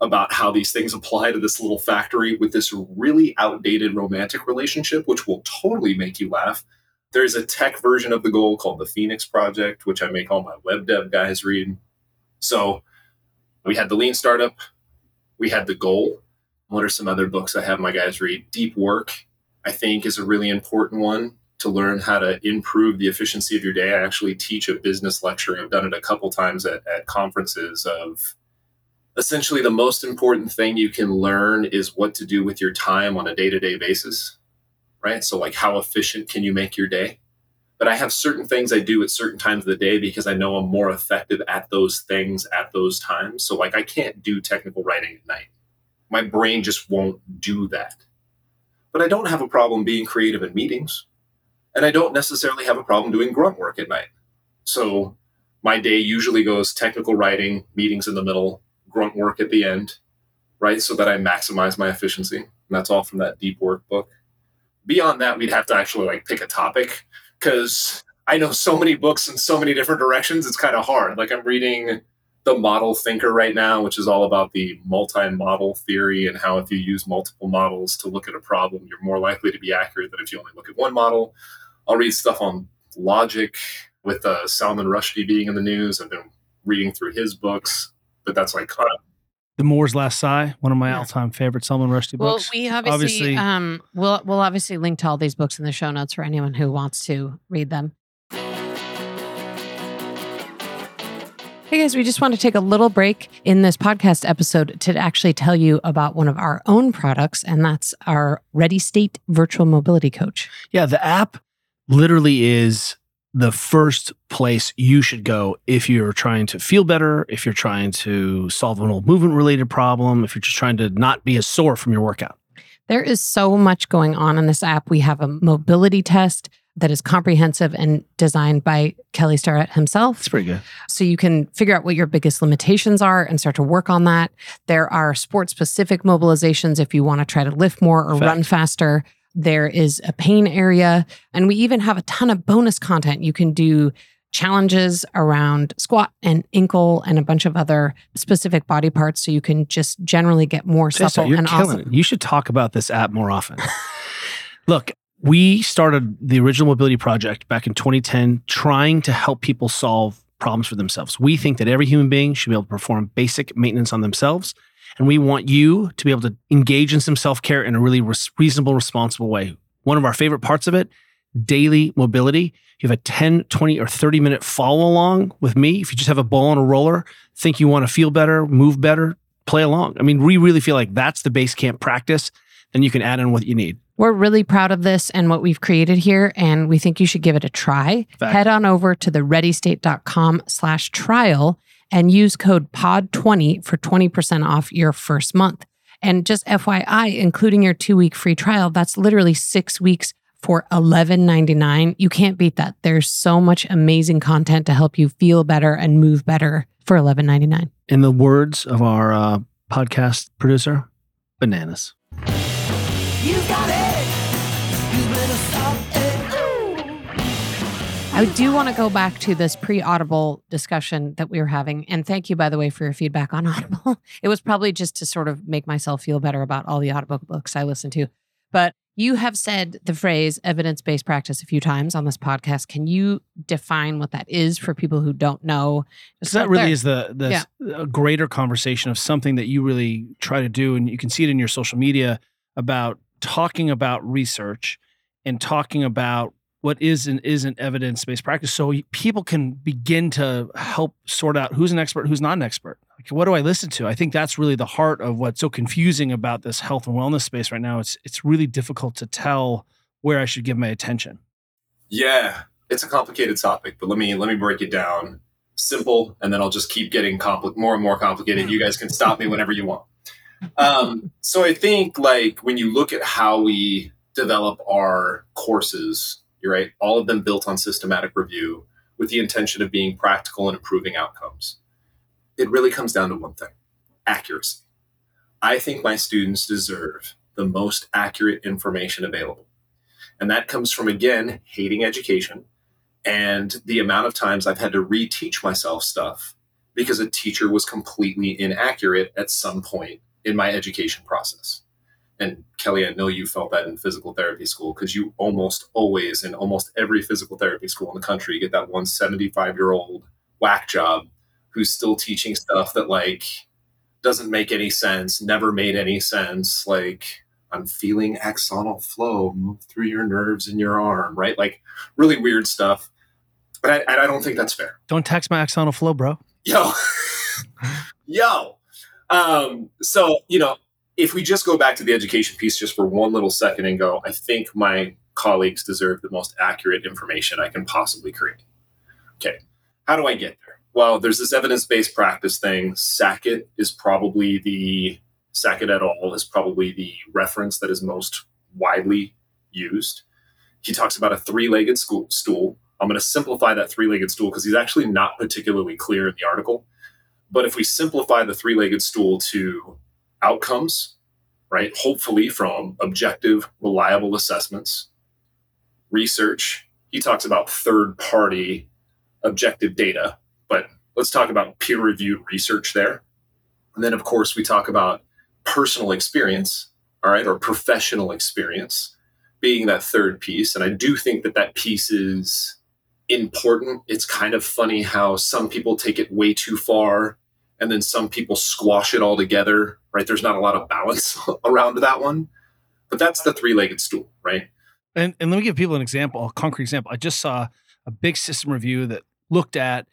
[SPEAKER 4] about how these things apply to this little factory with this really outdated romantic relationship, which will totally make you laugh. There's a tech version of The Goal called the Phoenix Project, which I make all my web dev guys read. So we had the Lean Startup, we had The Goal. What are some other books I have my guys read? Deep Work, I think, is a really important one to learn how to improve the efficiency of your day. I actually teach a business lecture. I've done it a couple times at, at conferences of essentially the most important thing you can learn is what to do with your time on a day-to-day basis. Right. So like how efficient can you make your day? But I have certain things I do at certain times of the day because I know I'm more effective at those things at those times. So like I can't do technical writing at night my brain just won't do that. But I don't have a problem being creative in meetings. And I don't necessarily have a problem doing grunt work at night. So my day usually goes technical writing, meetings in the middle, grunt work at the end, right? So that I maximize my efficiency. And that's all from that deep work book. Beyond that, we'd have to actually like pick a topic because I know so many books in so many different directions. It's kind of hard. Like I'm reading the model thinker right now, which is all about the multi-model theory and how if you use multiple models to look at a problem, you're more likely to be accurate than if you only look at one model. I'll read stuff on logic with uh, Salman Rushdie being in the news. I've been reading through his books, but that's like kind of
[SPEAKER 1] The Moor's Last Sigh, one of my
[SPEAKER 2] Yeah.
[SPEAKER 1] all-time favorite Salman Rushdie
[SPEAKER 2] Well,
[SPEAKER 1] books.
[SPEAKER 2] Well, we obviously,
[SPEAKER 1] Obviously-
[SPEAKER 2] um we'll we'll obviously link to all these books in the show notes for anyone who wants to read them. Hey guys, we just want to take a little break in this podcast episode to actually tell you about one of our own products, and that's our Ready State Virtual Mobility Coach.
[SPEAKER 1] yeah, the app literally is the first place you should go if you're trying to feel better, if you're trying to solve an old movement related problem, if you're just trying to not be as sore from your workout.
[SPEAKER 2] There is so much going on in this app. We have a mobility test that is comprehensive and designed by Kelly Starrett himself.
[SPEAKER 1] It's pretty good.
[SPEAKER 2] so you can figure out what your biggest limitations are and start to work on that. There are sport specific mobilizations if you want to try to lift more or run faster. There is a pain area. And we even have a ton of bonus content. You can do challenges around squat and ankle and a bunch of other specific body parts. So you can just generally get more supple
[SPEAKER 1] you're
[SPEAKER 2] and
[SPEAKER 1] killing
[SPEAKER 2] awesome.
[SPEAKER 1] it. You should talk about this app more often. *laughs* Look, we started the original mobility project back in 2010 trying to help people solve problems for themselves. We think that every human being should be able to perform basic maintenance on themselves. And we want you to be able to engage in some self care in a really res- reasonable, responsible way. One of our favorite parts of it daily mobility. You have a 10, 20, or 30 minute follow along with me. If you just have a ball and a roller, think you want to feel better, move better, play along. I mean, we really feel like that's the base camp practice. Then you can add in what you need.
[SPEAKER 2] We're really proud of this and what we've created here, and we think you should give it a try.
[SPEAKER 1] Fact.
[SPEAKER 2] Head on over to the readystate.com slash trial and use code POD20 for 20% off your first month. And just FYI, including your two week free trial, that's literally six weeks for $11.99. You can't beat that. There's so much amazing content to help you feel better and move better for $11.99.
[SPEAKER 1] In the words of our uh, podcast producer, bananas.
[SPEAKER 3] You got it.
[SPEAKER 2] I do want to go back to this pre Audible discussion that we were having. And thank you, by the way, for your feedback on *laughs* Audible. It was probably just to sort of make myself feel better about all the Audible books I listen to. But you have said the phrase evidence based practice a few times on this podcast. Can you define what that is for people who don't know?
[SPEAKER 1] So that really
[SPEAKER 2] there.
[SPEAKER 1] is the the
[SPEAKER 2] Yeah.
[SPEAKER 1] greater conversation of something that you really try to do, and you can see it in your social media about talking about research and talking about what is and isn't evidence based practice, so people can begin to help sort out who's an expert, who's not an expert. Like, what do I listen to? I think that's really the heart of what's so confusing about this health and wellness space right now. It's it's really difficult to tell where I should give my attention.
[SPEAKER 4] Yeah, it's a complicated topic, but let me let me break it down simple, and then I'll just keep getting compli- more and more complicated. You guys can stop me whenever you want. Um, so I think like when you look at how we develop our courses, right, all of them built on systematic review with the intention of being practical and improving outcomes. It really comes down to one thing: accuracy. I think my students deserve the most accurate information available. And that comes from, again, hating education and the amount of times I've had to reteach myself stuff because a teacher was completely inaccurate at some point in my education process. And Kelly, I know you felt that in physical therapy school because you almost always, in almost every physical therapy school in the country, get that one 75 year old whack job who's still teaching stuff that, like, doesn't make any sense, never made any sense. Like, I'm feeling axonal flow move through your nerves in your arm, right? Like really weird stuff. But I, I don't think that's fair.
[SPEAKER 1] Don't tax my axonal flow, bro.
[SPEAKER 4] Yo, *laughs* yo. Um, so, you know, if we just go back to the education piece just for one little second and go, I think my colleagues deserve the most accurate information I can possibly create. Okay. How do I get there? Well, there's this evidence based practice thing. Sackett is probably the Sackett et al. is probably the reference that is most widely used. He talks about a three legged stool. I'm going to simplify that three legged stool because he's actually not particularly clear in the article. But if we simplify the three legged stool to outcomes, right, hopefully from objective, reliable assessments, research, he talks about third party objective data, but let's talk about peer reviewed research there. And then, of course, we talk about personal experience, all right, or professional experience being that third piece. And I do think that that piece is important. It's kind of funny how some people take it way too far and then some people squash it all together, right? There's not a lot of balance *laughs* around that one. But that's the three legged stool, right?
[SPEAKER 1] And and let me give people an example, a concrete example. I just saw a big system review that looked at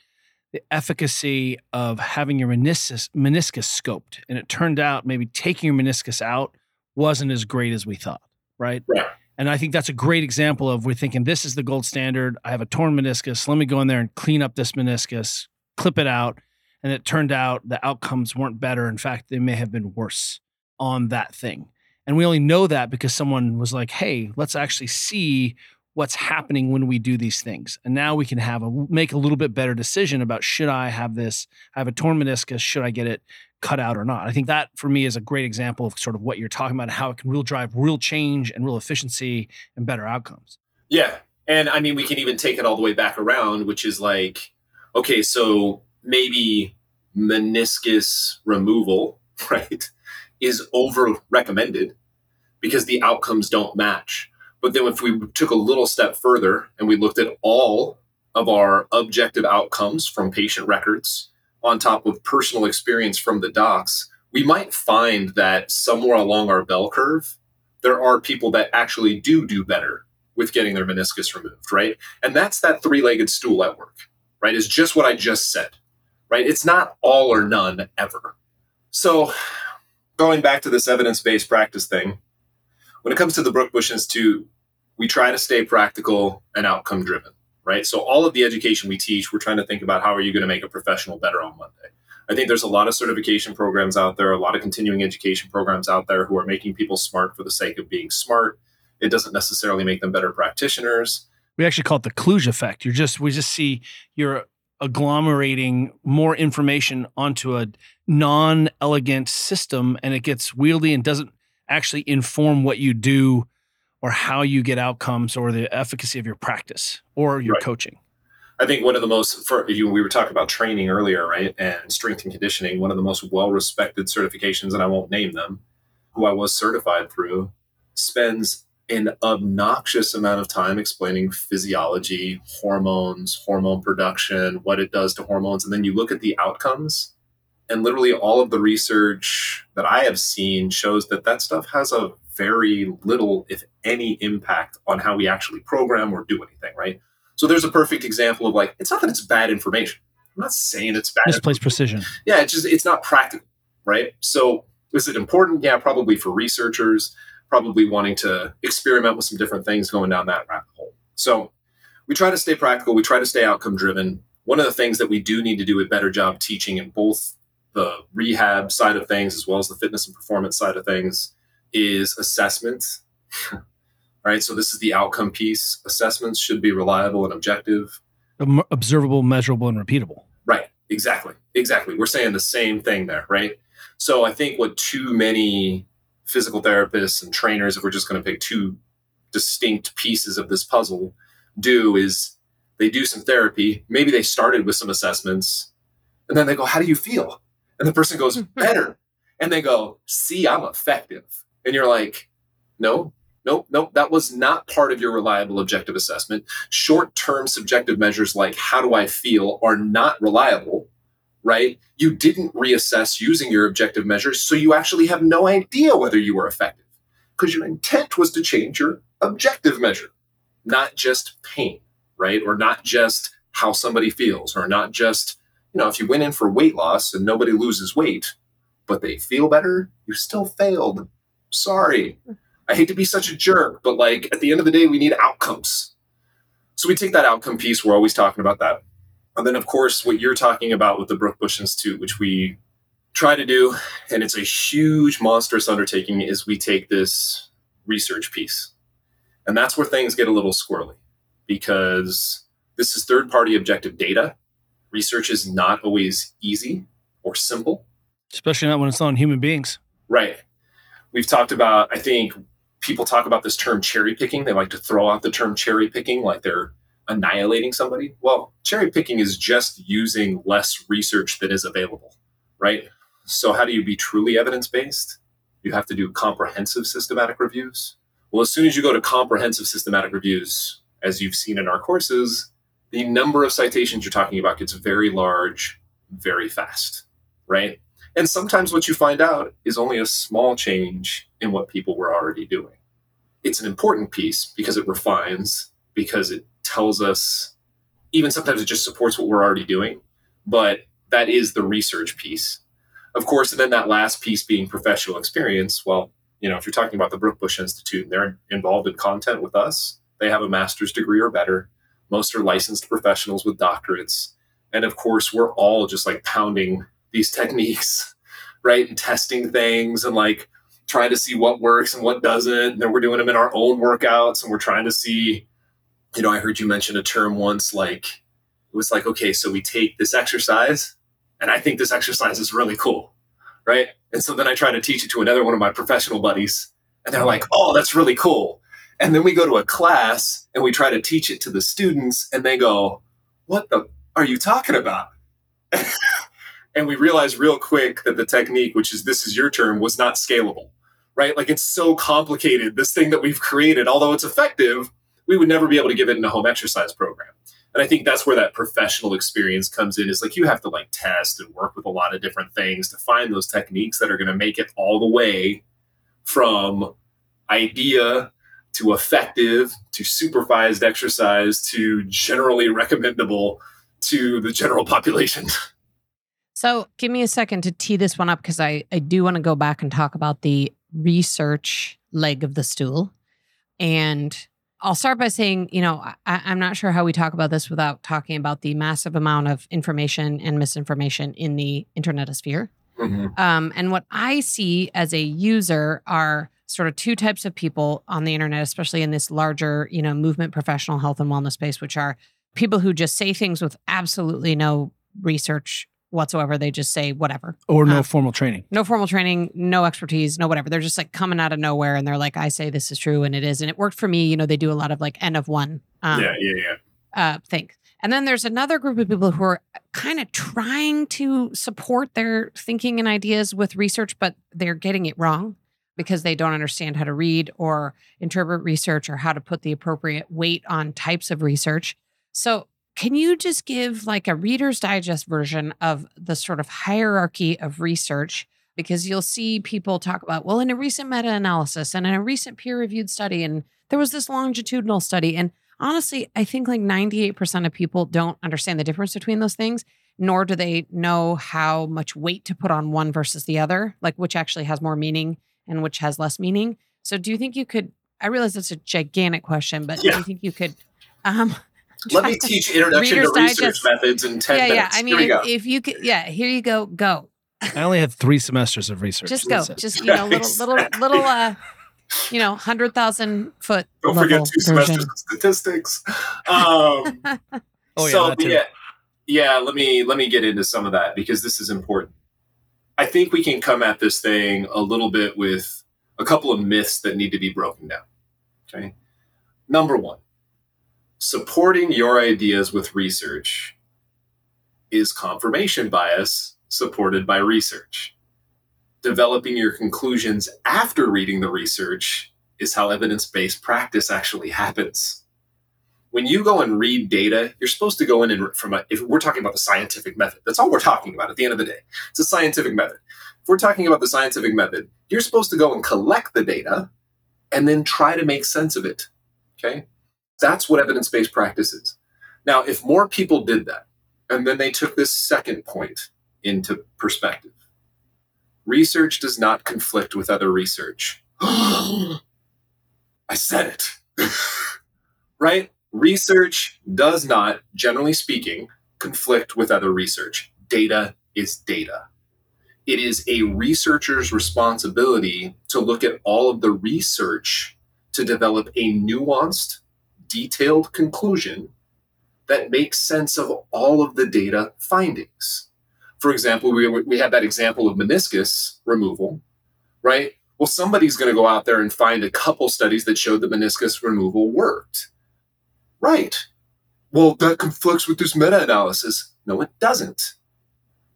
[SPEAKER 1] the efficacy of having your meniscus meniscus scoped, and it turned out maybe taking your meniscus out wasn't as great as we thought, right?
[SPEAKER 4] Right.
[SPEAKER 1] And I think that's a great example of we're thinking this is the gold standard. I have a torn meniscus. Let me go in there and clean up this meniscus, clip it out. And it turned out the outcomes weren't better. In fact, they may have been worse on that thing. And we only know that because someone was like, hey, let's actually see what's happening when we do these things. And now we can have a make a little bit better decision about should I have this? I have a torn meniscus, should I get it cut out or not? I think that for me is a great example of sort of what you're talking about and how it can real drive real change and real efficiency and better outcomes.
[SPEAKER 4] Yeah. And I mean, we can even take it all the way back around, which is like, okay, so maybe meniscus removal, *laughs* right, is over recommended because the outcomes don't match. But then if we took a little step further and we looked at all of our objective outcomes from patient records on top of personal experience from the docs, we might find that somewhere along our bell curve, there are people that actually do do better with getting their meniscus removed, right? And that's that three legged stool at work, right? Is just what I just said, right? It's not all or none ever. So, going back to this evidence based practice thing, when it comes to the Brookbush Institute, we try to stay practical and outcome driven, right? So, all of the education we teach, we're trying to think about how are you going to make a professional better on Monday. I think there's a lot of certification programs out there, a lot of continuing education programs out there who are making people smart for the sake of being smart. It doesn't necessarily make them better practitioners.
[SPEAKER 1] We actually call it the kludge effect. You're just we just see you're agglomerating more information onto a non-elegant system and it gets wieldy and doesn't actually inform what you do or how you get outcomes or the efficacy of your practice or your
[SPEAKER 4] Right.
[SPEAKER 1] coaching.
[SPEAKER 4] I think one of the most, for, you, we were talking about training earlier, right? And strength and conditioning, one of the most well respected certifications, and I won't name them, who I was certified through, spends an obnoxious amount of time explaining physiology, hormones, hormone production, what it does to hormones. And then you look at the outcomes, and literally all of the research that I have seen shows that that stuff has a very little, if any, impact on how we actually program or do anything, right? So there's a perfect example of like, it's not that it's bad information. I'm not saying it's bad.
[SPEAKER 1] Misplaced precision.
[SPEAKER 4] Yeah, it's just it's not practical, right? So is it important? Yeah, probably for researchers, probably wanting to experiment with some different things going down that rabbit hole. So we try to stay practical, we try to stay outcome driven. One of the things that we do need to do a better job teaching in both the rehab side of things as well as the fitness and performance side of things is assessment. *laughs* right? So this is the outcome piece. Assessments should be reliable and objective.
[SPEAKER 1] Observable, measurable, and repeatable.
[SPEAKER 4] Right. Exactly. Exactly. We're saying the same thing there, right? So I think what too many physical therapists and trainers, if we're just going to pick two distinct pieces of this puzzle, do is they do some therapy. Maybe they started with some assessments and then they go, How do you feel? And the person goes, *laughs* Better. And they go, See, I'm effective. And you're like, No, nope, nope. That was not part of your reliable objective assessment short term subjective measures like how do I feel are not reliable, right? You didn't reassess using your objective measures, so you actually have no idea whether you were effective because your intent was to change your objective measure, not just pain, right? Or not just how somebody feels, or not just, you know, if you went in for weight loss and nobody loses weight, but they feel better, you still failed. Sorry. I hate to be such a jerk, but like at the end of the day, we need outcomes. So we take that outcome piece, we're always talking about that. And then, of course, what you're talking about with the Brookbush Institute, which we try to do, and it's a huge, monstrous undertaking, is we take this research piece. And that's where things get a little squirrely because this is third party objective data. Research is not always easy or simple.
[SPEAKER 1] Especially not when it's on human beings.
[SPEAKER 4] Right. We've talked about, I think people talk about this term cherry picking. They like to throw out the term cherry picking like they're annihilating somebody. Well, cherry picking is just using less research that is available, right? So, how do you be truly evidence based? You have to do comprehensive systematic reviews. Well, as soon as you go to comprehensive systematic reviews, as you've seen in our courses, the number of citations you're talking about gets very large very fast, right? And sometimes what you find out is only a small change in what people were already doing. It's an important piece because it refines, because it tells us, even sometimes it just supports what we're already doing, but that is the research piece. Of course, and then that last piece being professional experience. Well, you know, if you're talking about the Brookbush Institute and they're involved in content with us, they have a master's degree or better. Most are licensed professionals with doctorates. And of course, we're all just like pounding these *laughs* techniques, right? And testing things and like trying to see what works and what doesn't. And then we're doing them in our own workouts and we're trying to see, you know, I heard you mention a term once like, it was like, okay, so we take this exercise and I think this exercise is really cool, right? And so then I try to teach it to another one of my professional buddies and they're like, oh, that's really cool. And then we go to a class and we try to teach it to the students and they go, what the are you talking about? *laughs* and we realize real quick that the technique, which is this is your term, was not scalable, right? Like it's so complicated. This thing that we've created, although it's effective, we would never be able to give it in a home exercise program. And I think that's where that professional experience comes in. Is like you have to like test and work with a lot of different things to find those techniques that are going to make it all the way from idea to effective to supervised exercise to generally recommendable to the general *laughs* population.
[SPEAKER 2] So give me a second to tee this one up because I, I do want to go back and talk about the research leg of the stool. And I'll start by saying, you know, I, I'm not sure how we talk about this without talking about the massive amount of information and misinformation in the internetosphere. Um, and what I see as a user are sort of two types of people on the internet, especially in this larger, you know, movement professional health and wellness space, which are people who just say things with absolutely no research whatsoever. They just say whatever.
[SPEAKER 1] Or no
[SPEAKER 2] Uh,
[SPEAKER 1] formal training.
[SPEAKER 2] No formal training, no expertise, no whatever. They're just like coming out of nowhere and they're like, I say this is true and it is. And it worked for me. You know, they do a lot of like N of one um,
[SPEAKER 4] yeah, yeah, yeah.
[SPEAKER 2] uh, things. And then there's another group of people who are kind of trying to support their thinking and ideas with research, but they're getting it wrong because they don't understand how to read or interpret research or how to put the appropriate weight on types of research. So, can you just give like a Reader's Digest version of the sort of hierarchy of research? Because you'll see people talk about, well, in a recent meta analysis and in a recent peer reviewed study, and there was this longitudinal study. And honestly, I think like 98% of people don't understand the difference between those things, nor do they know how much weight to put on one versus the other, like which actually has more meaning and which has less meaning. So, do you think you could? I realize that's a gigantic question, but do you think you could? Um, *laughs*
[SPEAKER 4] Let me teach introduction to research
[SPEAKER 2] Digest.
[SPEAKER 4] methods in 10
[SPEAKER 2] yeah,
[SPEAKER 4] minutes.
[SPEAKER 2] yeah. I mean,
[SPEAKER 4] Here we
[SPEAKER 2] if,
[SPEAKER 4] go.
[SPEAKER 2] if you could, yeah, here you go. Go.
[SPEAKER 1] I only had three semesters of research.
[SPEAKER 2] Just go. Just you know, little, *laughs* little, little. uh You know, hundred thousand foot
[SPEAKER 4] Don't
[SPEAKER 2] level
[SPEAKER 4] forget two
[SPEAKER 2] version.
[SPEAKER 4] semesters of statistics. Um, *laughs*
[SPEAKER 1] Oh, yeah,
[SPEAKER 4] so yeah, yeah. Let me let me get into some of that because this is important. I think we can come at this thing a little bit with a couple of myths that need to be broken down. Okay, number one, supporting your ideas with research is confirmation bias supported by research. Developing your conclusions after reading the research is how evidence based practice actually happens when you go and read data, you're supposed to go in and from a, if we're talking about the scientific method, that's all we're talking about at the end of the day. It's a scientific method. If we're talking about the scientific method, you're supposed to go and collect the data and then try to make sense of it. Okay. That's what evidence based practice is. Now, if more people did that, and then they took this second point into perspective, research does not conflict with other research. *gasps* I said it. *laughs* right? Research does not, generally speaking, conflict with other research. Data is data. It is a researcher's responsibility to look at all of the research to develop a nuanced, detailed conclusion that makes sense of all of the data findings. For example, we, we had that example of meniscus removal, right? Well, somebody's going to go out there and find a couple studies that showed that meniscus removal worked. Right. Well, that conflicts with this meta analysis. No, it doesn't.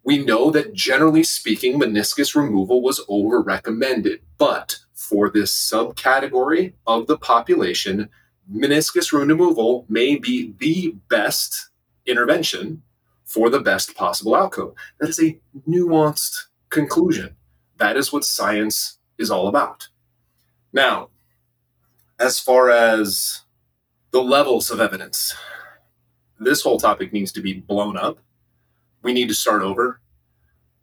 [SPEAKER 4] We know that generally speaking, meniscus removal was over recommended, but for this subcategory of the population, meniscus removal may be the best intervention for the best possible outcome. That is a nuanced conclusion. That is what science is all about. Now, as far as the levels of evidence, this whole topic needs to be blown up. We need to start over.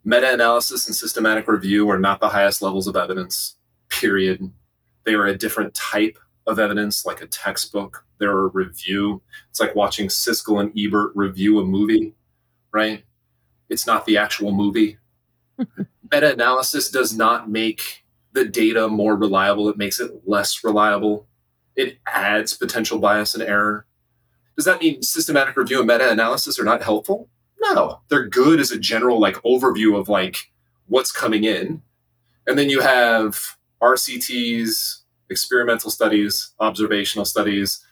[SPEAKER 4] Meta analysis and systematic review are not the highest levels of evidence, period. They are a different type of evidence, like a textbook. They're a review. It's like watching Siskel and Ebert review a movie, right? It's not the actual movie. *laughs* Meta analysis does not make the data more reliable, it makes it less reliable. It adds potential bias and error. Does that mean systematic review and meta analysis are not helpful? No, they're good as a general like overview of like what's coming in. And then you have RCTs, experimental studies, observational studies,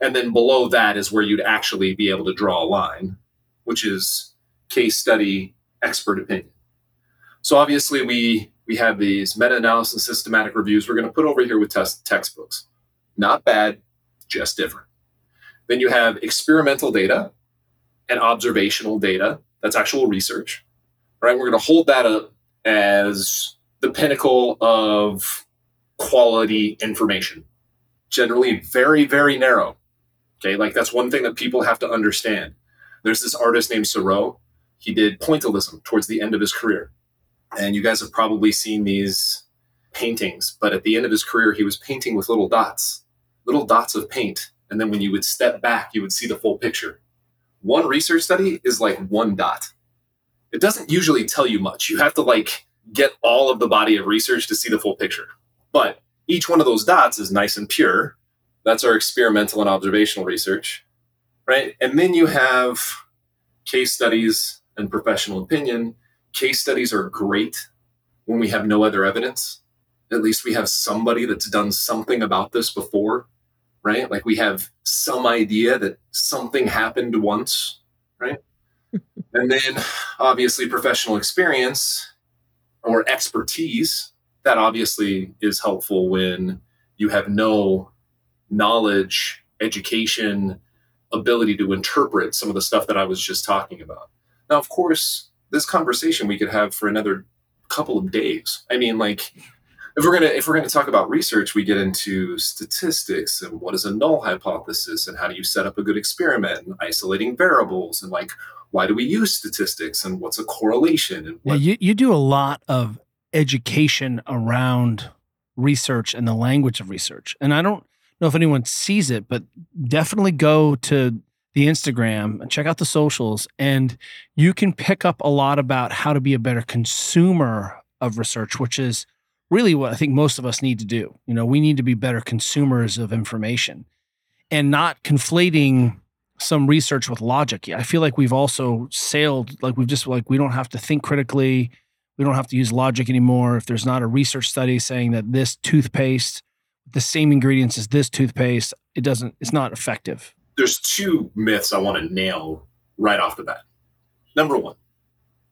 [SPEAKER 4] and then below that is where you'd actually be able to draw a line, which is case study, expert opinion. So obviously we we have these meta-analysis systematic reviews we're going to put over here with test textbooks. Not bad, just different. Then you have experimental data and observational data. That's actual research. Right? We're going to hold that up as the pinnacle of quality information. Generally very very narrow. Okay? Like that's one thing that people have to understand. There's this artist named Seurat. He did pointillism towards the end of his career. And you guys have probably seen these paintings, but at the end of his career, he was painting with little dots, little dots of paint. And then when you would step back, you would see the full picture. One research study is like one dot. It doesn't usually tell you much. You have to like get all of the body of research to see the full picture. But each one of those dots is nice and pure. That's our experimental and observational research, right? And then you have case studies and professional opinion. Case studies are great when we have no other evidence. At least we have somebody that's done something about this before, right? Like we have some idea that something happened once, right? *laughs* and then obviously professional experience or expertise that obviously is helpful when you have no knowledge, education, ability to interpret some of the stuff that I was just talking about. Now, of course, this conversation we could have for another couple of days. I mean, like if we're gonna if we're gonna talk about research, we get into statistics and what is a null hypothesis and how do you set up a good experiment and isolating variables and like why do we use statistics and what's a correlation and
[SPEAKER 1] Yeah, you, you do a lot of education around research and the language of research. And I don't know if anyone sees it, but definitely go to the Instagram and check out the socials, and you can pick up a lot about how to be a better consumer of research, which is really what I think most of us need to do. You know, we need to be better consumers of information and not conflating some research with logic. I feel like we've also sailed, like we've just like we don't have to think critically. We don't have to use logic anymore. If there's not a research study saying that this toothpaste, the same ingredients as this toothpaste, it doesn't, it's not effective.
[SPEAKER 4] there's two myths I want to nail right off the bat. Number one,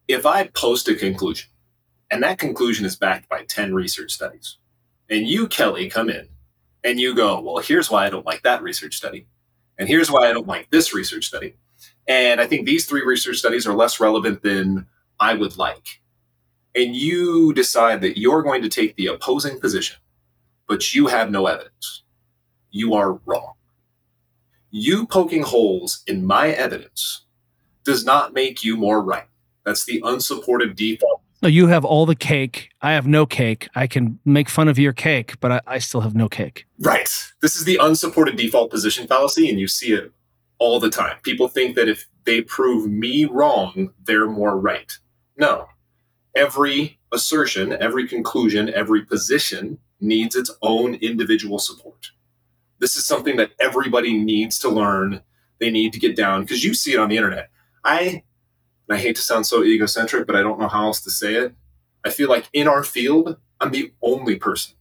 [SPEAKER 4] if I post a conclusion and that conclusion is backed by 10 research studies, and you, Kelly, come in and you go, Well, here's why I don't like that research study, and here's why I don't like this research study. And I think these three research studies are less relevant than I would like. And you decide that you're going to take the opposing position, but you have no evidence. You are wrong you poking holes in my evidence does not make you more right. That's the unsupported default.
[SPEAKER 1] No, you have all the cake. I have no cake. I can make fun of your cake, but I, I still have no cake.
[SPEAKER 4] Right. This is the unsupported default position fallacy, and you see it all the time. People think that if they prove me wrong, they're more right. No. Every assertion, every conclusion, every position needs its own individual support. This is something that everybody needs to learn. They need to get down because you see it on the internet. I, and I hate to sound so egocentric, but I don't know how else to say it. I feel like in our field, I'm the only person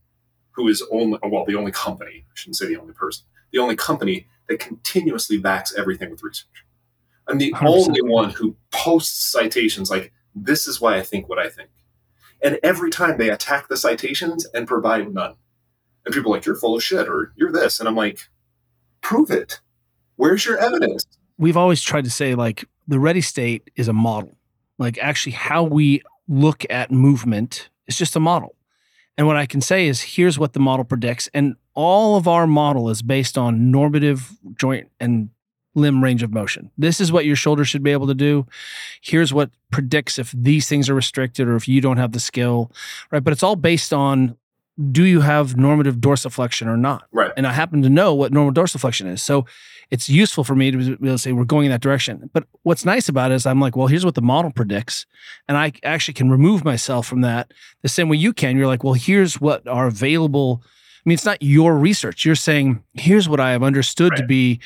[SPEAKER 4] who is only, well, the only company, I shouldn't say the only person, the only company that continuously backs everything with research. I'm the
[SPEAKER 1] 100%.
[SPEAKER 4] only one who posts citations like, this is why I think what I think. And every time they attack the citations and provide none. And people are like, you're full of shit or you're this. And I'm like, prove it. Where's your evidence?
[SPEAKER 1] We've always tried to say like the ready state is a model. Like actually how we look at movement is just a model. And what I can say is here's what the model predicts. And all of our model is based on normative joint and limb range of motion. This is what your shoulder should be able to do. Here's what predicts if these things are restricted or if you don't have the skill, right? But it's all based on do you have normative dorsiflexion or not?
[SPEAKER 4] Right.
[SPEAKER 1] And I happen to know what normal dorsiflexion is. So it's useful for me to be able to say we're going in that direction. But what's nice about it is I'm like, well, here's what the model predicts. And I actually can remove myself from that the same way you can. You're like, well, here's what are available. I mean, it's not your research. You're saying, here's what I have understood to be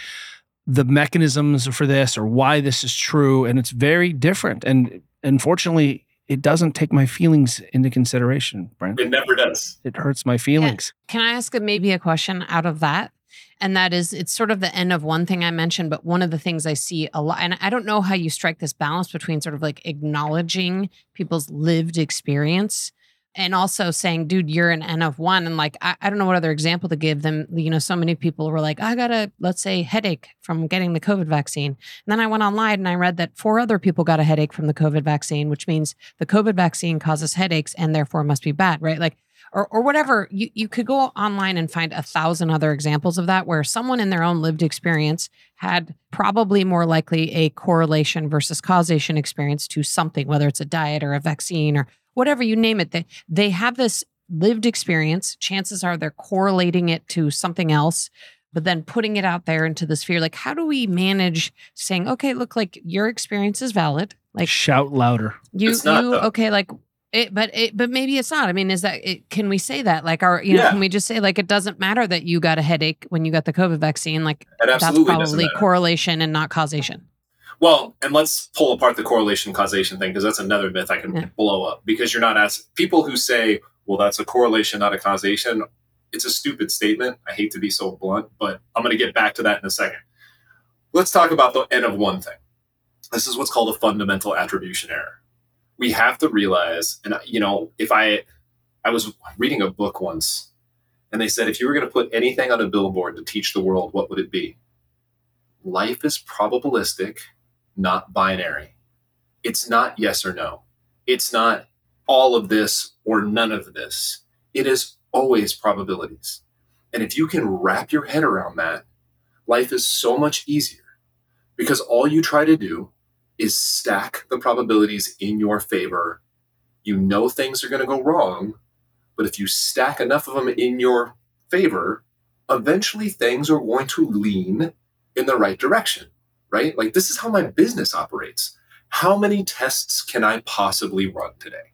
[SPEAKER 1] the mechanisms for this or why this is true. And it's very different. And unfortunately, it doesn't take my feelings into consideration, Brent.
[SPEAKER 4] It never does.
[SPEAKER 1] It hurts my feelings.
[SPEAKER 2] Can I ask a, maybe a question out of that? And that is, it's sort of the end of one thing I mentioned, but one of the things I see a lot, and I don't know how you strike this balance between sort of like acknowledging people's lived experience and also saying, dude, you're an N of one. And like, I, I don't know what other example to give them. You know, so many people were like, I got a, let's say, headache from getting the COVID vaccine. And then I went online and I read that four other people got a headache from the COVID vaccine, which means the COVID vaccine causes headaches and therefore must be bad, right? Like, or, or whatever. You, you could go online and find a thousand other examples of that where someone in their own lived experience had probably more likely a correlation versus causation experience to something, whether it's a diet or a vaccine or whatever you name it. They, they have this lived experience. Chances are they're correlating it to something else but then putting it out there into the sphere like how do we manage saying okay look like your experience is valid like
[SPEAKER 1] Shout louder.
[SPEAKER 2] you
[SPEAKER 4] It's not,
[SPEAKER 2] you
[SPEAKER 4] though.
[SPEAKER 2] okay like it but it but maybe it's not i mean is that it, can we say that like our you know
[SPEAKER 4] Yeah.
[SPEAKER 2] can we just say like it doesn't matter that you got a headache when you got the covid vaccine like that's probably correlation and not causation
[SPEAKER 4] Well, and let's pull apart the correlation causation thing because that's another myth I can
[SPEAKER 2] Yeah.
[SPEAKER 4] blow up. Because you're not asking people who say, well, that's a correlation, not a causation. It's a stupid statement. I hate to be so blunt, but I'm going to get back to that in a second. Let's talk about the N of one thing. This is what's called a fundamental attribution error. We have to realize, and uh, you know, if I, I was reading a book once, and they said if you were going to put anything on a billboard to teach the world, what would it be? Life is probabilistic not binary. It's not yes or no. It's not all of this or none of this. It is always probabilities. And if you can wrap your head around that, life is so much easier because all you try to do is stack the probabilities in your favor. You know things are going to go wrong, but if you stack enough of them in your favor, eventually things are going to lean in the right direction right? Like this is how my business operates. How many tests can I possibly run today?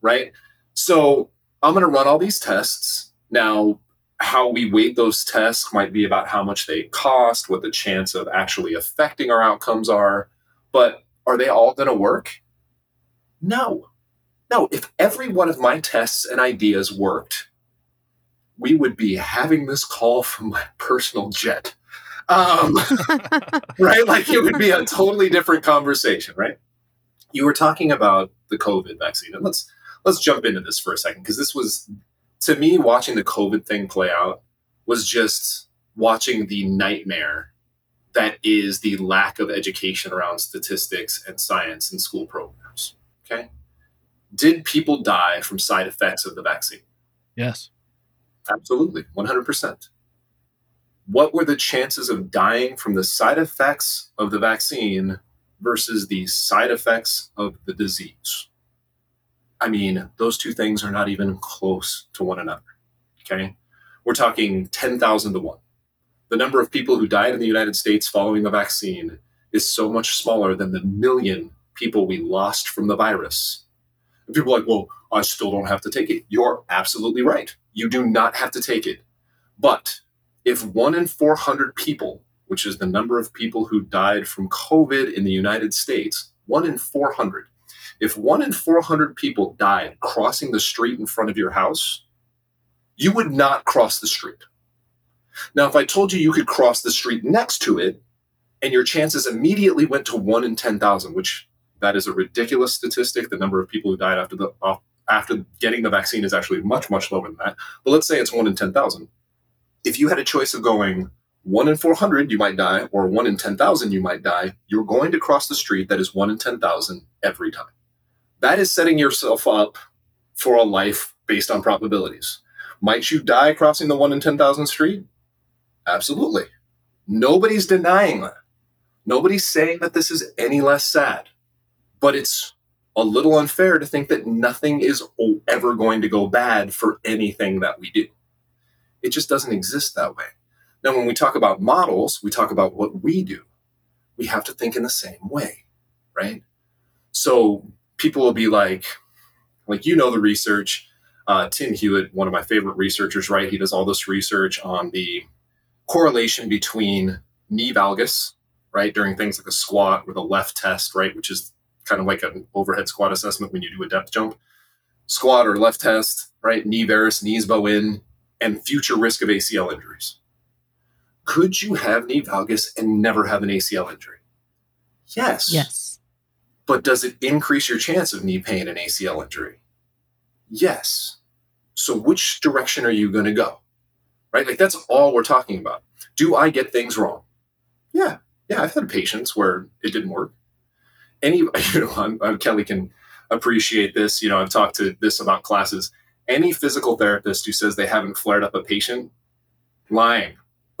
[SPEAKER 4] Right? So I'm going to run all these tests. Now, how we weight those tests might be about how much they cost, what the chance of actually affecting our outcomes are. But are they all going to work? No. No. If every one of my tests and ideas worked, we would be having this call from my *laughs* personal jet. Um, *laughs* right? Like it would be a totally different conversation, right? You were talking about the COVID vaccine, and let's let's jump into this for a second because this was to me watching the COVID thing play out was just watching the nightmare that is the lack of education around statistics and science in school programs. Okay, did people die from side effects of the vaccine?
[SPEAKER 1] Yes.
[SPEAKER 4] Absolutely, one hundred percent what were the chances of dying from the side effects of the vaccine versus the side effects of the disease? I mean, those two things are not even close to one another. Okay. We're talking 10,000 to 1. The number of people who died in the United States following the vaccine is so much smaller than the million people we lost from the virus. And people are like, well, I still don't have to take it. You're absolutely right. You do not have to take it. But if one in 400 people, which is the number of people who died from COVID in the United States, one in 400, if one in 400 people died crossing the street in front of your house, you would not cross the street. Now, if I told you you could cross the street next to it, and your chances immediately went to one in 10,000, which that is a ridiculous statistic. The number of people who died after the after getting the vaccine is actually much much lower than that. But let's say it's one in 10,000 if you had a choice of going one in 400, you might die, or one in 10,000, you might die, you're going to cross the street that is one in 10,000 every time. That is setting yourself up for a life based on probabilities. Might you die crossing the one in 10,000 street? Absolutely. Nobody's denying that. Nobody's saying that this is any less sad. But it's a little unfair to think that nothing is ever going to go bad for anything that we do. It just doesn't exist that way. Now, when we talk about models, we talk about what we do. We have to think in the same way, right? So people will be like, like you know the research. Uh, Tim Hewett, one of my favorite researchers, right? He does all this research on the correlation between knee valgus, right, during things like a squat or the LESS test, right, which is kind of like an overhead squat assessment when you do a depth jump. Squat or LESS test, right, knee varus, knees bow in, and future risk of ACL injuries. Could you have knee valgus and never have an ACL injury? Yes.
[SPEAKER 2] yes
[SPEAKER 4] But does it increase your chance of knee pain and ACL injury? Yes. So which direction are you going to go? Right? Like that's all we're talking about. Do I get things wrong? Yeah. Yeah. I've had patients where it didn't work. Any, *laughs* you know, I'm, I'm, Kelly can appreciate this. You know, I've talked to this about classes. Any physical therapist who says they haven't flared up a patient, lying. *laughs*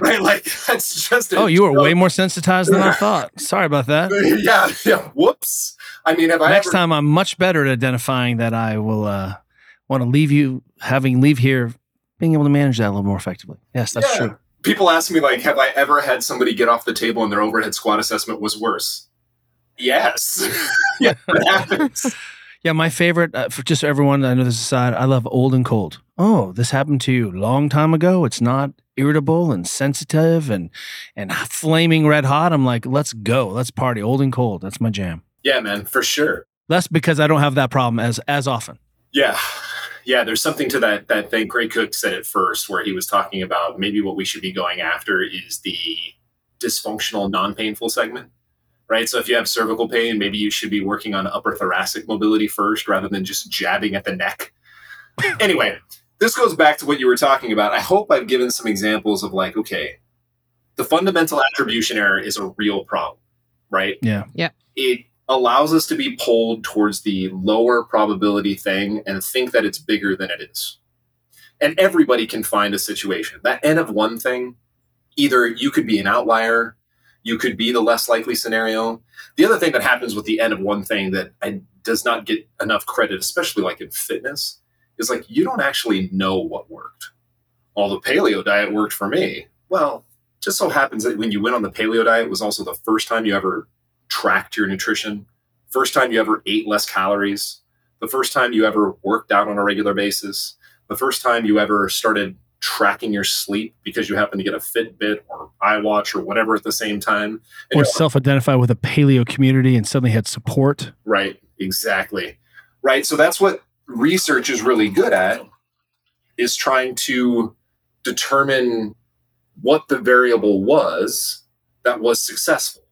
[SPEAKER 4] right? Like that's just.
[SPEAKER 1] Oh, you were
[SPEAKER 4] joke.
[SPEAKER 1] way more sensitized than I thought. Sorry about that. *laughs*
[SPEAKER 4] yeah. Yeah. Whoops. I mean, have I
[SPEAKER 1] Next
[SPEAKER 4] ever,
[SPEAKER 1] time, I'm much better at identifying that I will uh, want to leave you, having leave here, being able to manage that a little more effectively. Yes, that's
[SPEAKER 4] Yeah.
[SPEAKER 1] true.
[SPEAKER 4] people ask me like have i ever had somebody get off the table and their overhead squat assessment was worse yes *laughs* yeah that happens
[SPEAKER 1] Yeah, my favorite uh, for just everyone. I know this aside. I love old and cold. Oh, this happened to you long time ago. It's not irritable and sensitive and and flaming red hot. I'm like, let's go, let's party. Old and cold. That's my jam.
[SPEAKER 4] yeah man for sure
[SPEAKER 1] That's because I don't have that problem as as often.
[SPEAKER 4] yeah yeah there's something to that that thing Gray Cook said at first where he was talking about maybe what we should be going after is the dysfunctional non-painful segment right so if you have cervical pain maybe you should be working on upper thoracic mobility first rather than just jabbing at the neck *laughs* anyway this goes back to what you were talking about i hope i've given some examples of like okay the fundamental attribution error is a real problem right
[SPEAKER 1] Yeah. Yeah.
[SPEAKER 4] It allows us to be pulled towards the lower probability thing and think that it's bigger than it is. And everybody can find a situation. That N of one thing, either you could be an outlier, you could be the less likely scenario. The other thing that happens with the N of one thing that I, does not get enough credit, especially like in fitness, is like you don't actually know what worked. All the paleo diet worked for me. Well, just so happens that when you went on the paleo diet was also the first time you ever tracked your nutrition, first time you ever ate less calories, the first time you ever worked out on a regular basis, the first time you ever started tracking your sleep because you happen to get a Fitbit or iWatch or whatever at the same time.
[SPEAKER 1] Or self-identify with a paleo community and suddenly had support.
[SPEAKER 4] Right, exactly. Right. So that's what research is really good at is trying to determine what the variable was that was successful.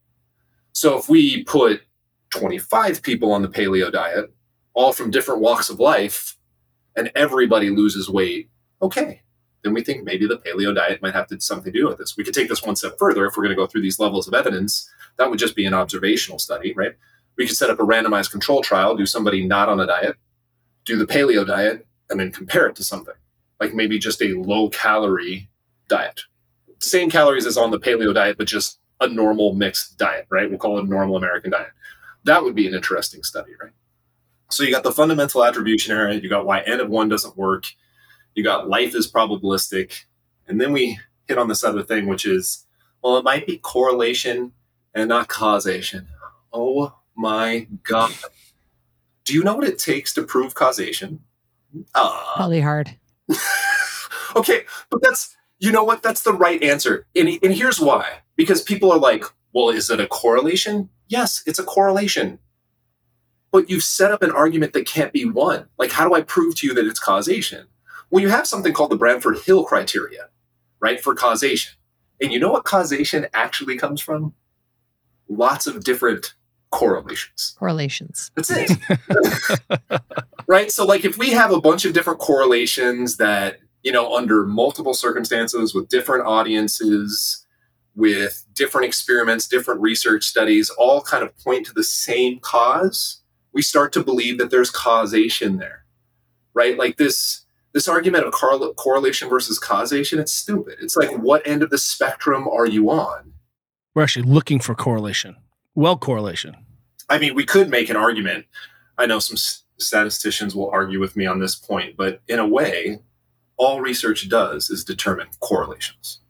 [SPEAKER 4] So if we put 25 people on the paleo diet, all from different walks of life, and everybody loses weight, okay. Then we think maybe the paleo diet might have to something to do with this. We could take this one step further if we're going to go through these levels of evidence. That would just be an observational study, right? we could set up a randomized control trial, do somebody not on a diet, do the paleo diet, and then compare it to something like maybe just a low calorie diet. Same calories as on the paleo diet, but just a normal mixed diet, right? We'll call it a normal American diet. That would be an interesting study, right? So you got the fundamental attribution error, you got why n of one doesn't work, you got life is probabilistic, and then we hit on this other thing, which is, well, it might be correlation and not causation. Oh my god. Do you know what it takes to prove causation? Uh,
[SPEAKER 2] Probably hard. *laughs*
[SPEAKER 4] okay, but that's you know what? That's the right answer. And, and here's why. Because people are like, well, is it a correlation? Yes, it's a correlation. But you've set up an argument that can't be won. Like, how do I prove to you that it's causation? Well, you have something called the Bradford Hill criteria, right, for causation. And you know what causation actually comes from? Lots of different correlations.
[SPEAKER 2] Correlations.
[SPEAKER 4] That's it. *laughs* right? So, like, if we have a bunch of different correlations that, you know, under multiple circumstances with different audiences, with different experiments, different research studies, all kind of point to the same cause, we start to believe that there's causation there, right? Like this. This argument of correl- correlation versus causation, it's stupid. It's like, what end of the spectrum are you on?
[SPEAKER 1] We're actually looking for correlation. Well, correlation.
[SPEAKER 4] I mean, we could make an argument. I know some statisticians will argue with me on this point, but in a way, all research does is determine correlations.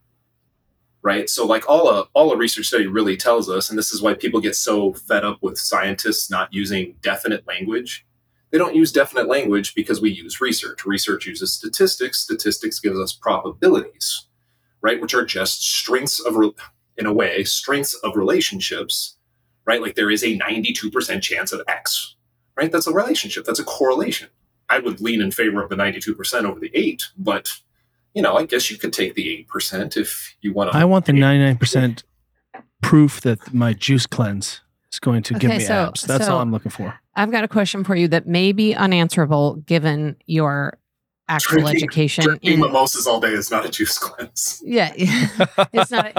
[SPEAKER 4] Right? So like all a all a research study really tells us and this is why people get so fed up with scientists not using definite language. They don't use definite language because we use research. Research uses statistics. Statistics gives us probabilities, right? Which are just strengths of re- in a way, strengths of relationships right? Like there is a 92% chance of X, right? That's a relationship. That's a correlation. I would lean in favor of the 92% over the eight, but you know, I guess you could take the 8% if you want to.
[SPEAKER 1] I want the 99% proof that my juice cleanse is going to give me
[SPEAKER 2] so-
[SPEAKER 1] abs. That's
[SPEAKER 2] so-
[SPEAKER 1] all I'm looking for.
[SPEAKER 2] I've got a question for you that may be unanswerable given your actual
[SPEAKER 4] Drinking-
[SPEAKER 2] education
[SPEAKER 4] Drinking
[SPEAKER 2] in
[SPEAKER 4] mimosas all day is not a juice cleanse.
[SPEAKER 2] yeah *laughs* it's not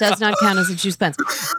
[SPEAKER 2] does not count as a juice cleanse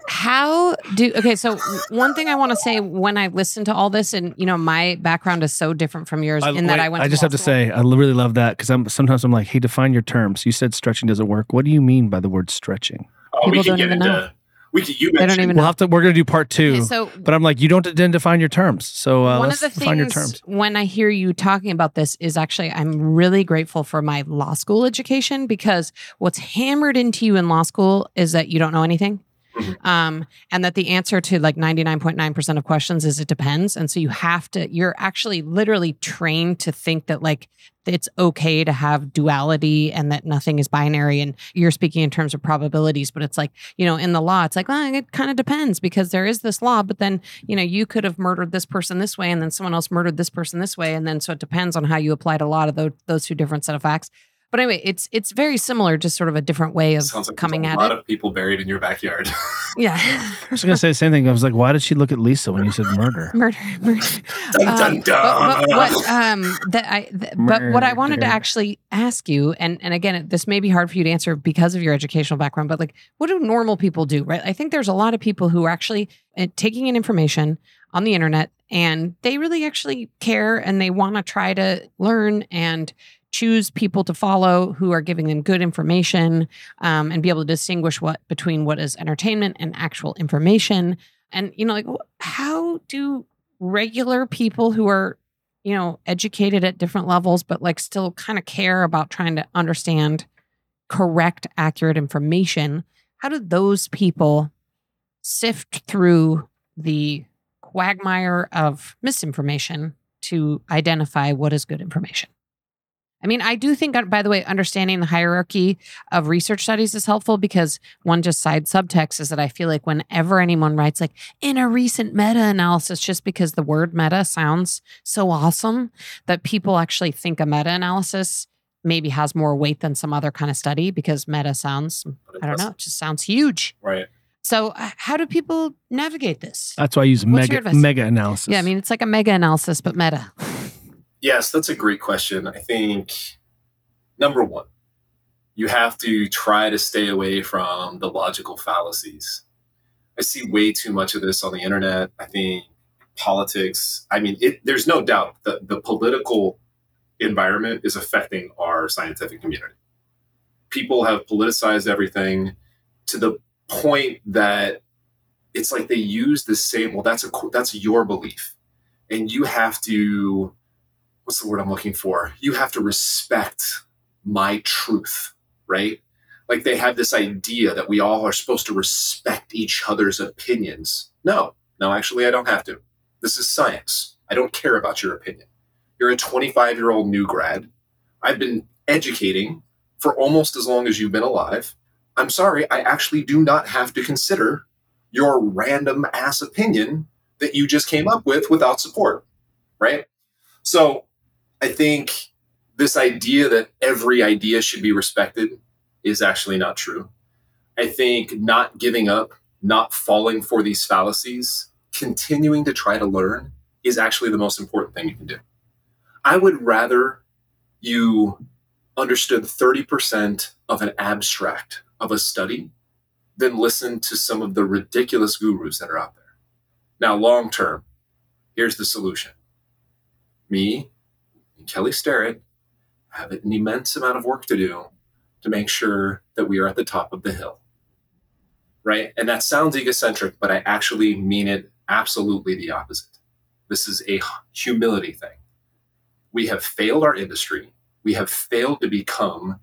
[SPEAKER 2] how do okay so one thing i want to say when i listen to all this and you know my background is so different from yours in that
[SPEAKER 1] wait,
[SPEAKER 2] i went
[SPEAKER 1] I just
[SPEAKER 2] law
[SPEAKER 1] have to
[SPEAKER 2] school.
[SPEAKER 1] say, I really love that because I'm sometimes I'm like, hey, define your terms. You said stretching doesn't work. What do you mean by the word stretching?
[SPEAKER 4] Oh, we
[SPEAKER 2] People
[SPEAKER 4] can
[SPEAKER 2] don't
[SPEAKER 4] get
[SPEAKER 2] even
[SPEAKER 4] into.
[SPEAKER 2] know.
[SPEAKER 4] We can. You
[SPEAKER 2] They don't
[SPEAKER 4] mentioned
[SPEAKER 2] even
[SPEAKER 1] We'll have to. We're gonna do part two.
[SPEAKER 2] Okay, so
[SPEAKER 1] but I'm like, you don't didn't define your terms. So uh,
[SPEAKER 2] one
[SPEAKER 1] let's
[SPEAKER 2] of the
[SPEAKER 1] define your
[SPEAKER 2] things
[SPEAKER 1] terms.
[SPEAKER 2] when I hear you talking about this is actually I'm really grateful for my law school education because what's hammered into you in law school is that you don't know anything.
[SPEAKER 4] Mhm.
[SPEAKER 2] Um, and that the answer to like 99.9% of questions is it depends. And so you have to, you're actually literally trained to think that like it's okay to have duality and that nothing is binary. And you're speaking in terms of probabilities, but it's like, you know, in the law, it's like, well, it kind of depends because there is this law, but then you know, you could have murdered this person this way and then someone else murdered this person this way. And then so it depends on how you applied a lot of those, those two different set of facts. But anyway, it's it's very similar, just sort of a different way of
[SPEAKER 4] Sounds like there's
[SPEAKER 2] coming
[SPEAKER 4] a lot of people buried in your backyard. *laughs*
[SPEAKER 2] yeah.
[SPEAKER 1] I was gonna say the same thing. I was like, why did she look at Lisa when you said murder? *laughs*
[SPEAKER 2] murder, murder.
[SPEAKER 4] Dun,
[SPEAKER 2] Um,
[SPEAKER 4] dun,
[SPEAKER 2] but- But, what um that I th- but what I wanted to actually ask you, and and again, this may be hard for you to answer because of your educational background, but like, what do normal people do? Right? I think there's a lot of people who are actually uh, taking in information on the internet, and they really actually care, and they want to try to learn and choose people to follow who are giving them good information um, and be able to distinguish what between what is entertainment and actual information. And you know like how do regular people who are you know educated at different levels but like still kind of care about trying to understand correct accurate information how do those people sift through the quagmire of misinformation to identify what is good information I mean, I do think, uh, by the way, understanding the hierarchy of research studies is helpful because one just side subtext is that I feel like whenever anyone writes, like, in a recent meta analysis, just because the word meta sounds so awesome that people actually think a meta analysis maybe has more weight than some other kind of study because meta sounds, I don't know, it just sounds huge.
[SPEAKER 4] Right.
[SPEAKER 2] So, uh, how do people navigate this?
[SPEAKER 1] That's why I use
[SPEAKER 2] What's
[SPEAKER 1] mega mega analysis.
[SPEAKER 2] Yeah, I mean, it's like a mega analysis, but meta.
[SPEAKER 4] Yes, that's a great question. I think number one, you have to try to stay away from the logical fallacies. I see way too much of this on the internet. I think politics, I mean, it, there's no doubt that the political environment is affecting our scientific community. People have politicized everything to the point that it's like they use the same, well, that's a that's your belief. And you have to what's the word I'm looking for? You have to respect my truth, right? Like they have this idea that we all are supposed to respect each other's opinions. No, no, actually, I don't have to. This is science. I don't care about your opinion. You're a 25 year old new grad. I've been educating for almost as long as you've been alive. I'm sorry, I actually do not have to consider your random ass opinion that you just came up with without support, right? So I think this idea that every idea should be respected is actually not true. I think not giving up, not falling for these fallacies, continuing to try to learn is actually the most important thing you can do. I would rather you understood 30% of an abstract of a study than listen to some of the ridiculous gurus that are out there. Now, long term, here's the solution. Me Kelly Starrett have an immense amount of work to do to make sure that we are at the top of the hill. Right? And that sounds egocentric, but I actually mean it absolutely the opposite. This is a humility thing. We have failed our industry. We have failed to become,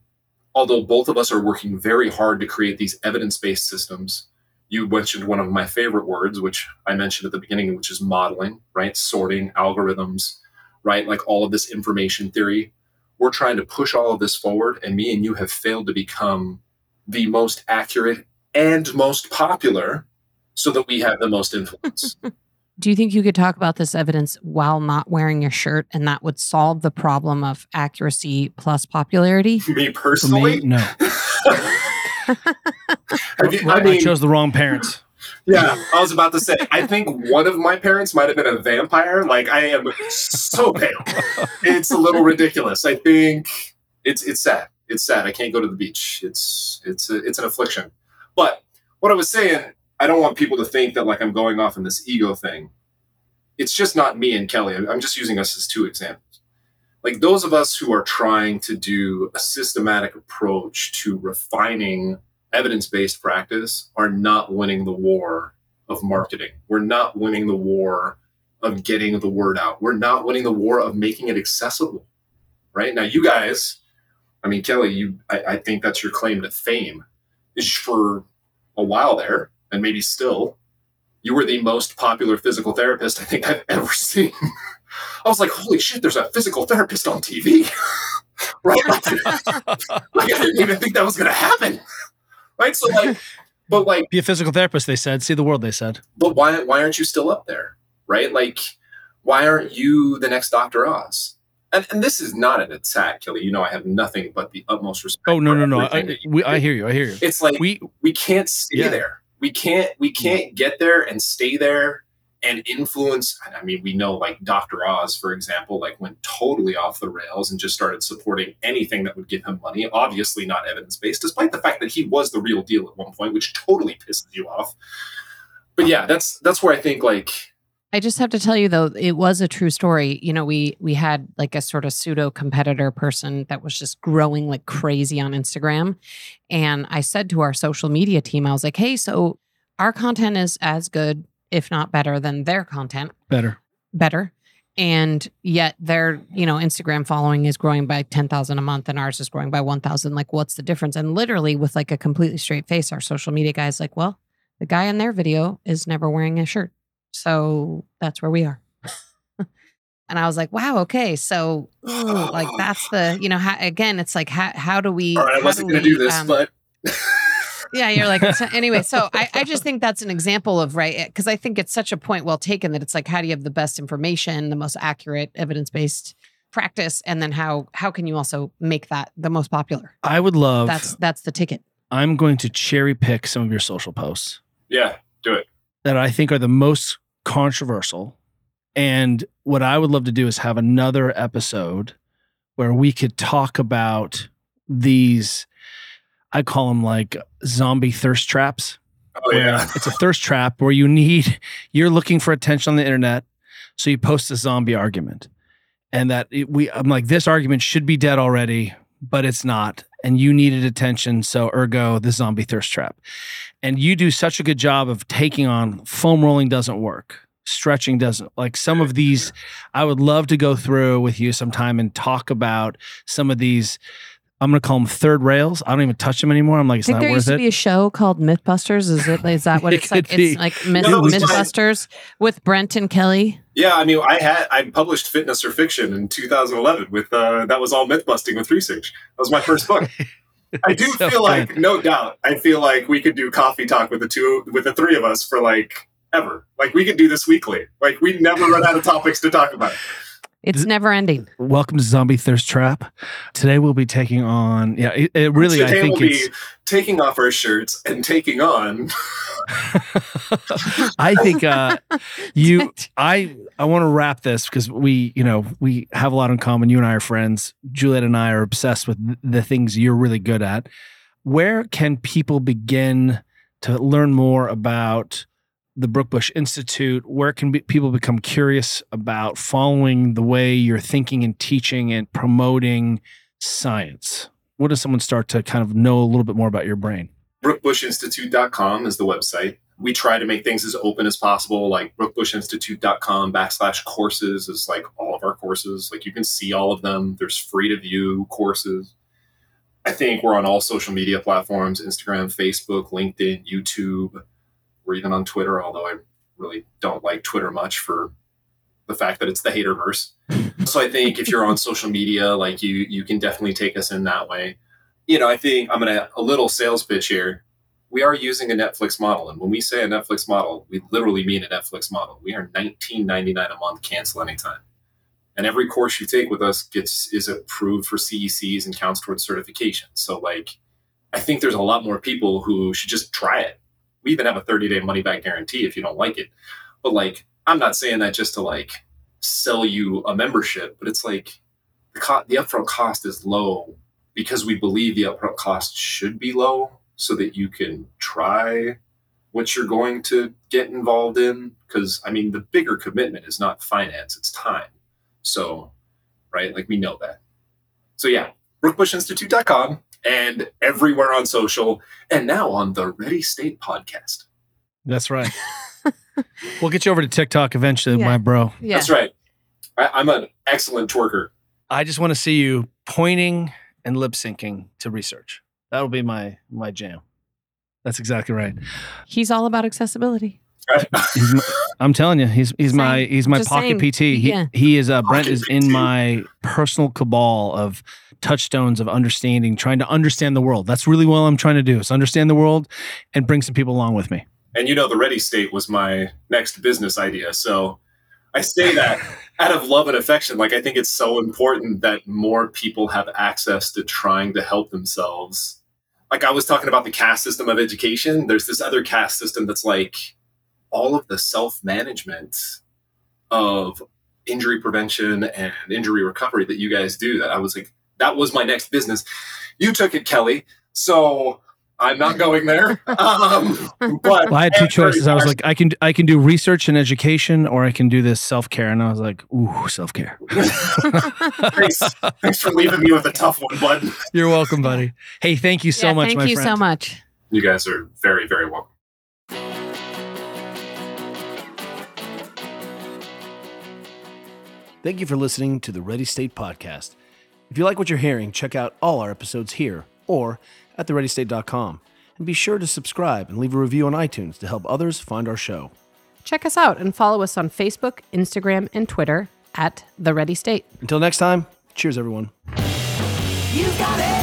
[SPEAKER 4] although both of us are working very hard to create these evidence based systems. You mentioned one of my favorite words, which I mentioned at the beginning, which is modeling, right? Sorting, algorithms, right? Like all of this information theory. We're trying to push all of this forward, and me and you have failed to become the most accurate and most popular so that we have the most influence. *laughs*
[SPEAKER 2] Do you think you could talk about this evidence while not wearing your shirt and that would solve the problem of accuracy plus popularity? *laughs*
[SPEAKER 4] me personally,
[SPEAKER 1] me, no. *laughs*
[SPEAKER 4] Have you- I
[SPEAKER 1] I
[SPEAKER 4] mean,
[SPEAKER 1] chose the wrong parents.
[SPEAKER 4] Yeah, *laughs* I was about to say. I think one of my parents might have been a vampire. Like I am so pale. It's a little ridiculous. I think it's it's sad. It's sad. I can't go to the beach. It's it's a, it's an affliction. But what I was saying, I don't want people to think that like I'm going off in this ego thing. It's just not me and Kelly. I'm just using us as two examples. Like those of us who are trying to do a systematic approach to refining evidence-based practice are not winning the war of marketing. We're not winning the war of getting the word out. We're not winning the war of making it accessible. Right now, you guys, I mean, Kelly, you, I, I think that's your claim to fame is for a while there, and maybe still, you were the most popular physical therapist I think I've ever seen. *laughs* I was like, holy shit, there's a physical therapist on TV. *laughs* right? *laughs* Like, I didn't even think that was going to happen. Right? So, like, *laughs* but like,
[SPEAKER 1] Be a physical therapist, they said. See the world, they said.
[SPEAKER 4] but why, why aren't you still up there? Right? Like, why aren't you the next Dr. Oz? And, and this is not an attack, Kelly. You know, I have nothing but the utmost respect.
[SPEAKER 1] Oh no, no, no. I, we. I hear you. I hear you.
[SPEAKER 4] It's like
[SPEAKER 1] We
[SPEAKER 4] we can't stay
[SPEAKER 1] Yeah.
[SPEAKER 4] there. We can't we mm. can't get there and stay there and influence. I mean, we know like Dr. Oz, for example, like went totally off the rails and just started supporting anything that would give him money. Obviously not evidence based, despite the fact that he was the real deal at one point, which totally pisses you off. But yeah, that's that's where I think like
[SPEAKER 2] I just have to tell you though, it was a true story. You know, we we had like a sort of pseudo competitor person that was just growing like crazy on Instagram. And I said to our social media team, I was like, hey, so our content is as good, if not better, than their content.
[SPEAKER 1] better.
[SPEAKER 2] Better. And yet their, you know, Instagram following is growing by 10,000 a month and ours is growing by 1,000. Like, what's the difference? And literally, with like a completely straight face, our social media guy's like, well, the guy in their video is never wearing a shirt. So that's where we are. *laughs* and I was like, wow, okay. So, ooh, like, that's the, you know, how, again, it's like, how, how do we,
[SPEAKER 4] all right, I wasn't gonna do this,
[SPEAKER 2] um,
[SPEAKER 4] but *laughs*
[SPEAKER 2] yeah, you're like, so anyway. So *laughs* I, I just think that's an example of, right? Because I think it's such a point well taken that it's like, how do you have the best information, the most accurate, evidence based practice? And then how, how can you also make that the most popular?
[SPEAKER 1] I would love.
[SPEAKER 2] That's, that's the ticket.
[SPEAKER 1] I'm going to cherry pick some of your social posts
[SPEAKER 4] yeah, do it.
[SPEAKER 1] that I think are the most controversial. And what I would love to do is have another episode where we could talk about these. I call them like zombie thirst traps.
[SPEAKER 4] Oh yeah.
[SPEAKER 1] it's a thirst trap where you need you're looking for attention on the internet, so you post a zombie argument, and that it, we I'm like this argument should be dead already, but it's not, and you needed attention, so ergo the zombie thirst trap, and you do such a good job of taking on foam rolling doesn't work. Stretching doesn't like some of these. I would love to go through with you sometime and talk about some of these. I'm gonna call them third rails. I don't even touch them anymore. I'm like,
[SPEAKER 2] I
[SPEAKER 1] it's
[SPEAKER 2] think
[SPEAKER 1] not
[SPEAKER 2] there
[SPEAKER 1] worth
[SPEAKER 2] used to
[SPEAKER 1] it.
[SPEAKER 2] be a show called Mythbusters. Is it? Is that what
[SPEAKER 1] It *laughs*
[SPEAKER 2] it's like?
[SPEAKER 1] could be.
[SPEAKER 2] It's like Myth,
[SPEAKER 4] No, it's fine.
[SPEAKER 2] Mythbusters with Brent and Kelly.
[SPEAKER 4] Yeah, I mean, I had I published Fitness or Fiction in 2011 with uh, that was all myth busting with research. That was my first book. *laughs* I do
[SPEAKER 1] So
[SPEAKER 4] feel like, no doubt, I feel like we could do coffee talk with the two with the three of us for like ever. Like we could do this weekly. Like we never run out of topics to talk about.
[SPEAKER 2] It's never ending.
[SPEAKER 1] Welcome to Zombie Thirst Trap. Today we'll be taking on. Yeah, it, it really. I
[SPEAKER 4] Today
[SPEAKER 1] think
[SPEAKER 4] we'll
[SPEAKER 1] it's.
[SPEAKER 4] be taking off our shirts and taking on. *laughs* *laughs*
[SPEAKER 1] I think uh, you. *laughs* I I want to wrap this because we, you know, we have a lot in common. You and I are friends. Juliet and I are obsessed with the things you're really good at. Where can people begin to learn more about the Brookbush Institute? Where can be, people become curious about following the way you're thinking and teaching and promoting science? What does someone start to kind of know a little bit more about your brain?
[SPEAKER 4] brookbushinstitute.com is the website. We try to make things as open as possible, like brookbushinstitute.com backslash courses is like all of our courses. Like you can see all of them. There's free to view courses. I think we're on all social media platforms Instagram, Facebook, LinkedIn, YouTube. We're even on Twitter, although I really don't like Twitter much for the fact that it's the haterverse. *laughs* so I think if you're on social media, like you you can definitely take us in that way you know, I think I'm gonna a little sales pitch here. We are using a Netflix model, and when we say a Netflix model, we literally mean a Netflix model. We are 19.99 a month, cancel anytime, and every course you take with us gets is approved for CECs and counts towards certification. So, like, I think there's a lot more people who should just try it. We even have a 30 day money back guarantee if you don't like it. But like, I'm not saying that just to like sell you a membership, but it's like the, co- the upfront cost is low because we believe the upfront cost should be low so that you can try what you're going to get involved in. Because I mean, the bigger commitment is not finance, it's time. So, right, like we know that. So, yeah, brookbushinstitute.com and everywhere on social and now on the Ready State podcast.
[SPEAKER 1] That's right. we'll get you over to TikTok eventually,
[SPEAKER 2] Yeah.
[SPEAKER 1] my bro.
[SPEAKER 2] Yeah.
[SPEAKER 4] That's right. I, I'm an excellent twerker.
[SPEAKER 1] I just want to see you pointing and lip syncing to research. That'll be my my jam. That's exactly right.
[SPEAKER 2] He's all about accessibility. *laughs*
[SPEAKER 1] He's my, I'm telling you, he's he's my he's my
[SPEAKER 2] just
[SPEAKER 1] pocket
[SPEAKER 2] saying.
[SPEAKER 1] PT. He
[SPEAKER 2] Yeah.
[SPEAKER 1] he is uh, Brent is in my personal cabal of touchstones of understanding, trying to understand the world. That's really what I'm trying to do. Is understand the world and bring some people along with me.
[SPEAKER 4] And you know, the Ready State was my next business idea. So I say that *laughs* out of love and affection. Like, I think it's so important that more people have access to trying to help themselves. Like, I was talking about the caste system of education. There's this other caste system that's like all of the self management of injury prevention and injury recovery that you guys do. That I was like, that was my next business. You took it, Kelly. So I'm not going there. *laughs* Um, but
[SPEAKER 1] Well, I had two choices. I was like, I can I can do research and education, or I can do this self care. And I was like, ooh, self care. *laughs*
[SPEAKER 4] thanks, thanks for leaving me with a tough one, bud.
[SPEAKER 1] You're welcome, buddy. Hey, thank you so
[SPEAKER 2] Yeah,
[SPEAKER 1] much,
[SPEAKER 2] Thank
[SPEAKER 1] my
[SPEAKER 2] you
[SPEAKER 1] friend.
[SPEAKER 2] so much.
[SPEAKER 4] You guys are very, very welcome.
[SPEAKER 1] Thank you for listening to the Ready State Podcast. If you like what you're hearing, check out all our episodes here or at thereadystate.com. And be sure to subscribe and leave a review on iTunes to help others find our show.
[SPEAKER 2] Check us out and follow us on Facebook, Instagram, and Twitter at The Ready State.
[SPEAKER 1] Until next time, cheers, everyone.
[SPEAKER 3] You got it.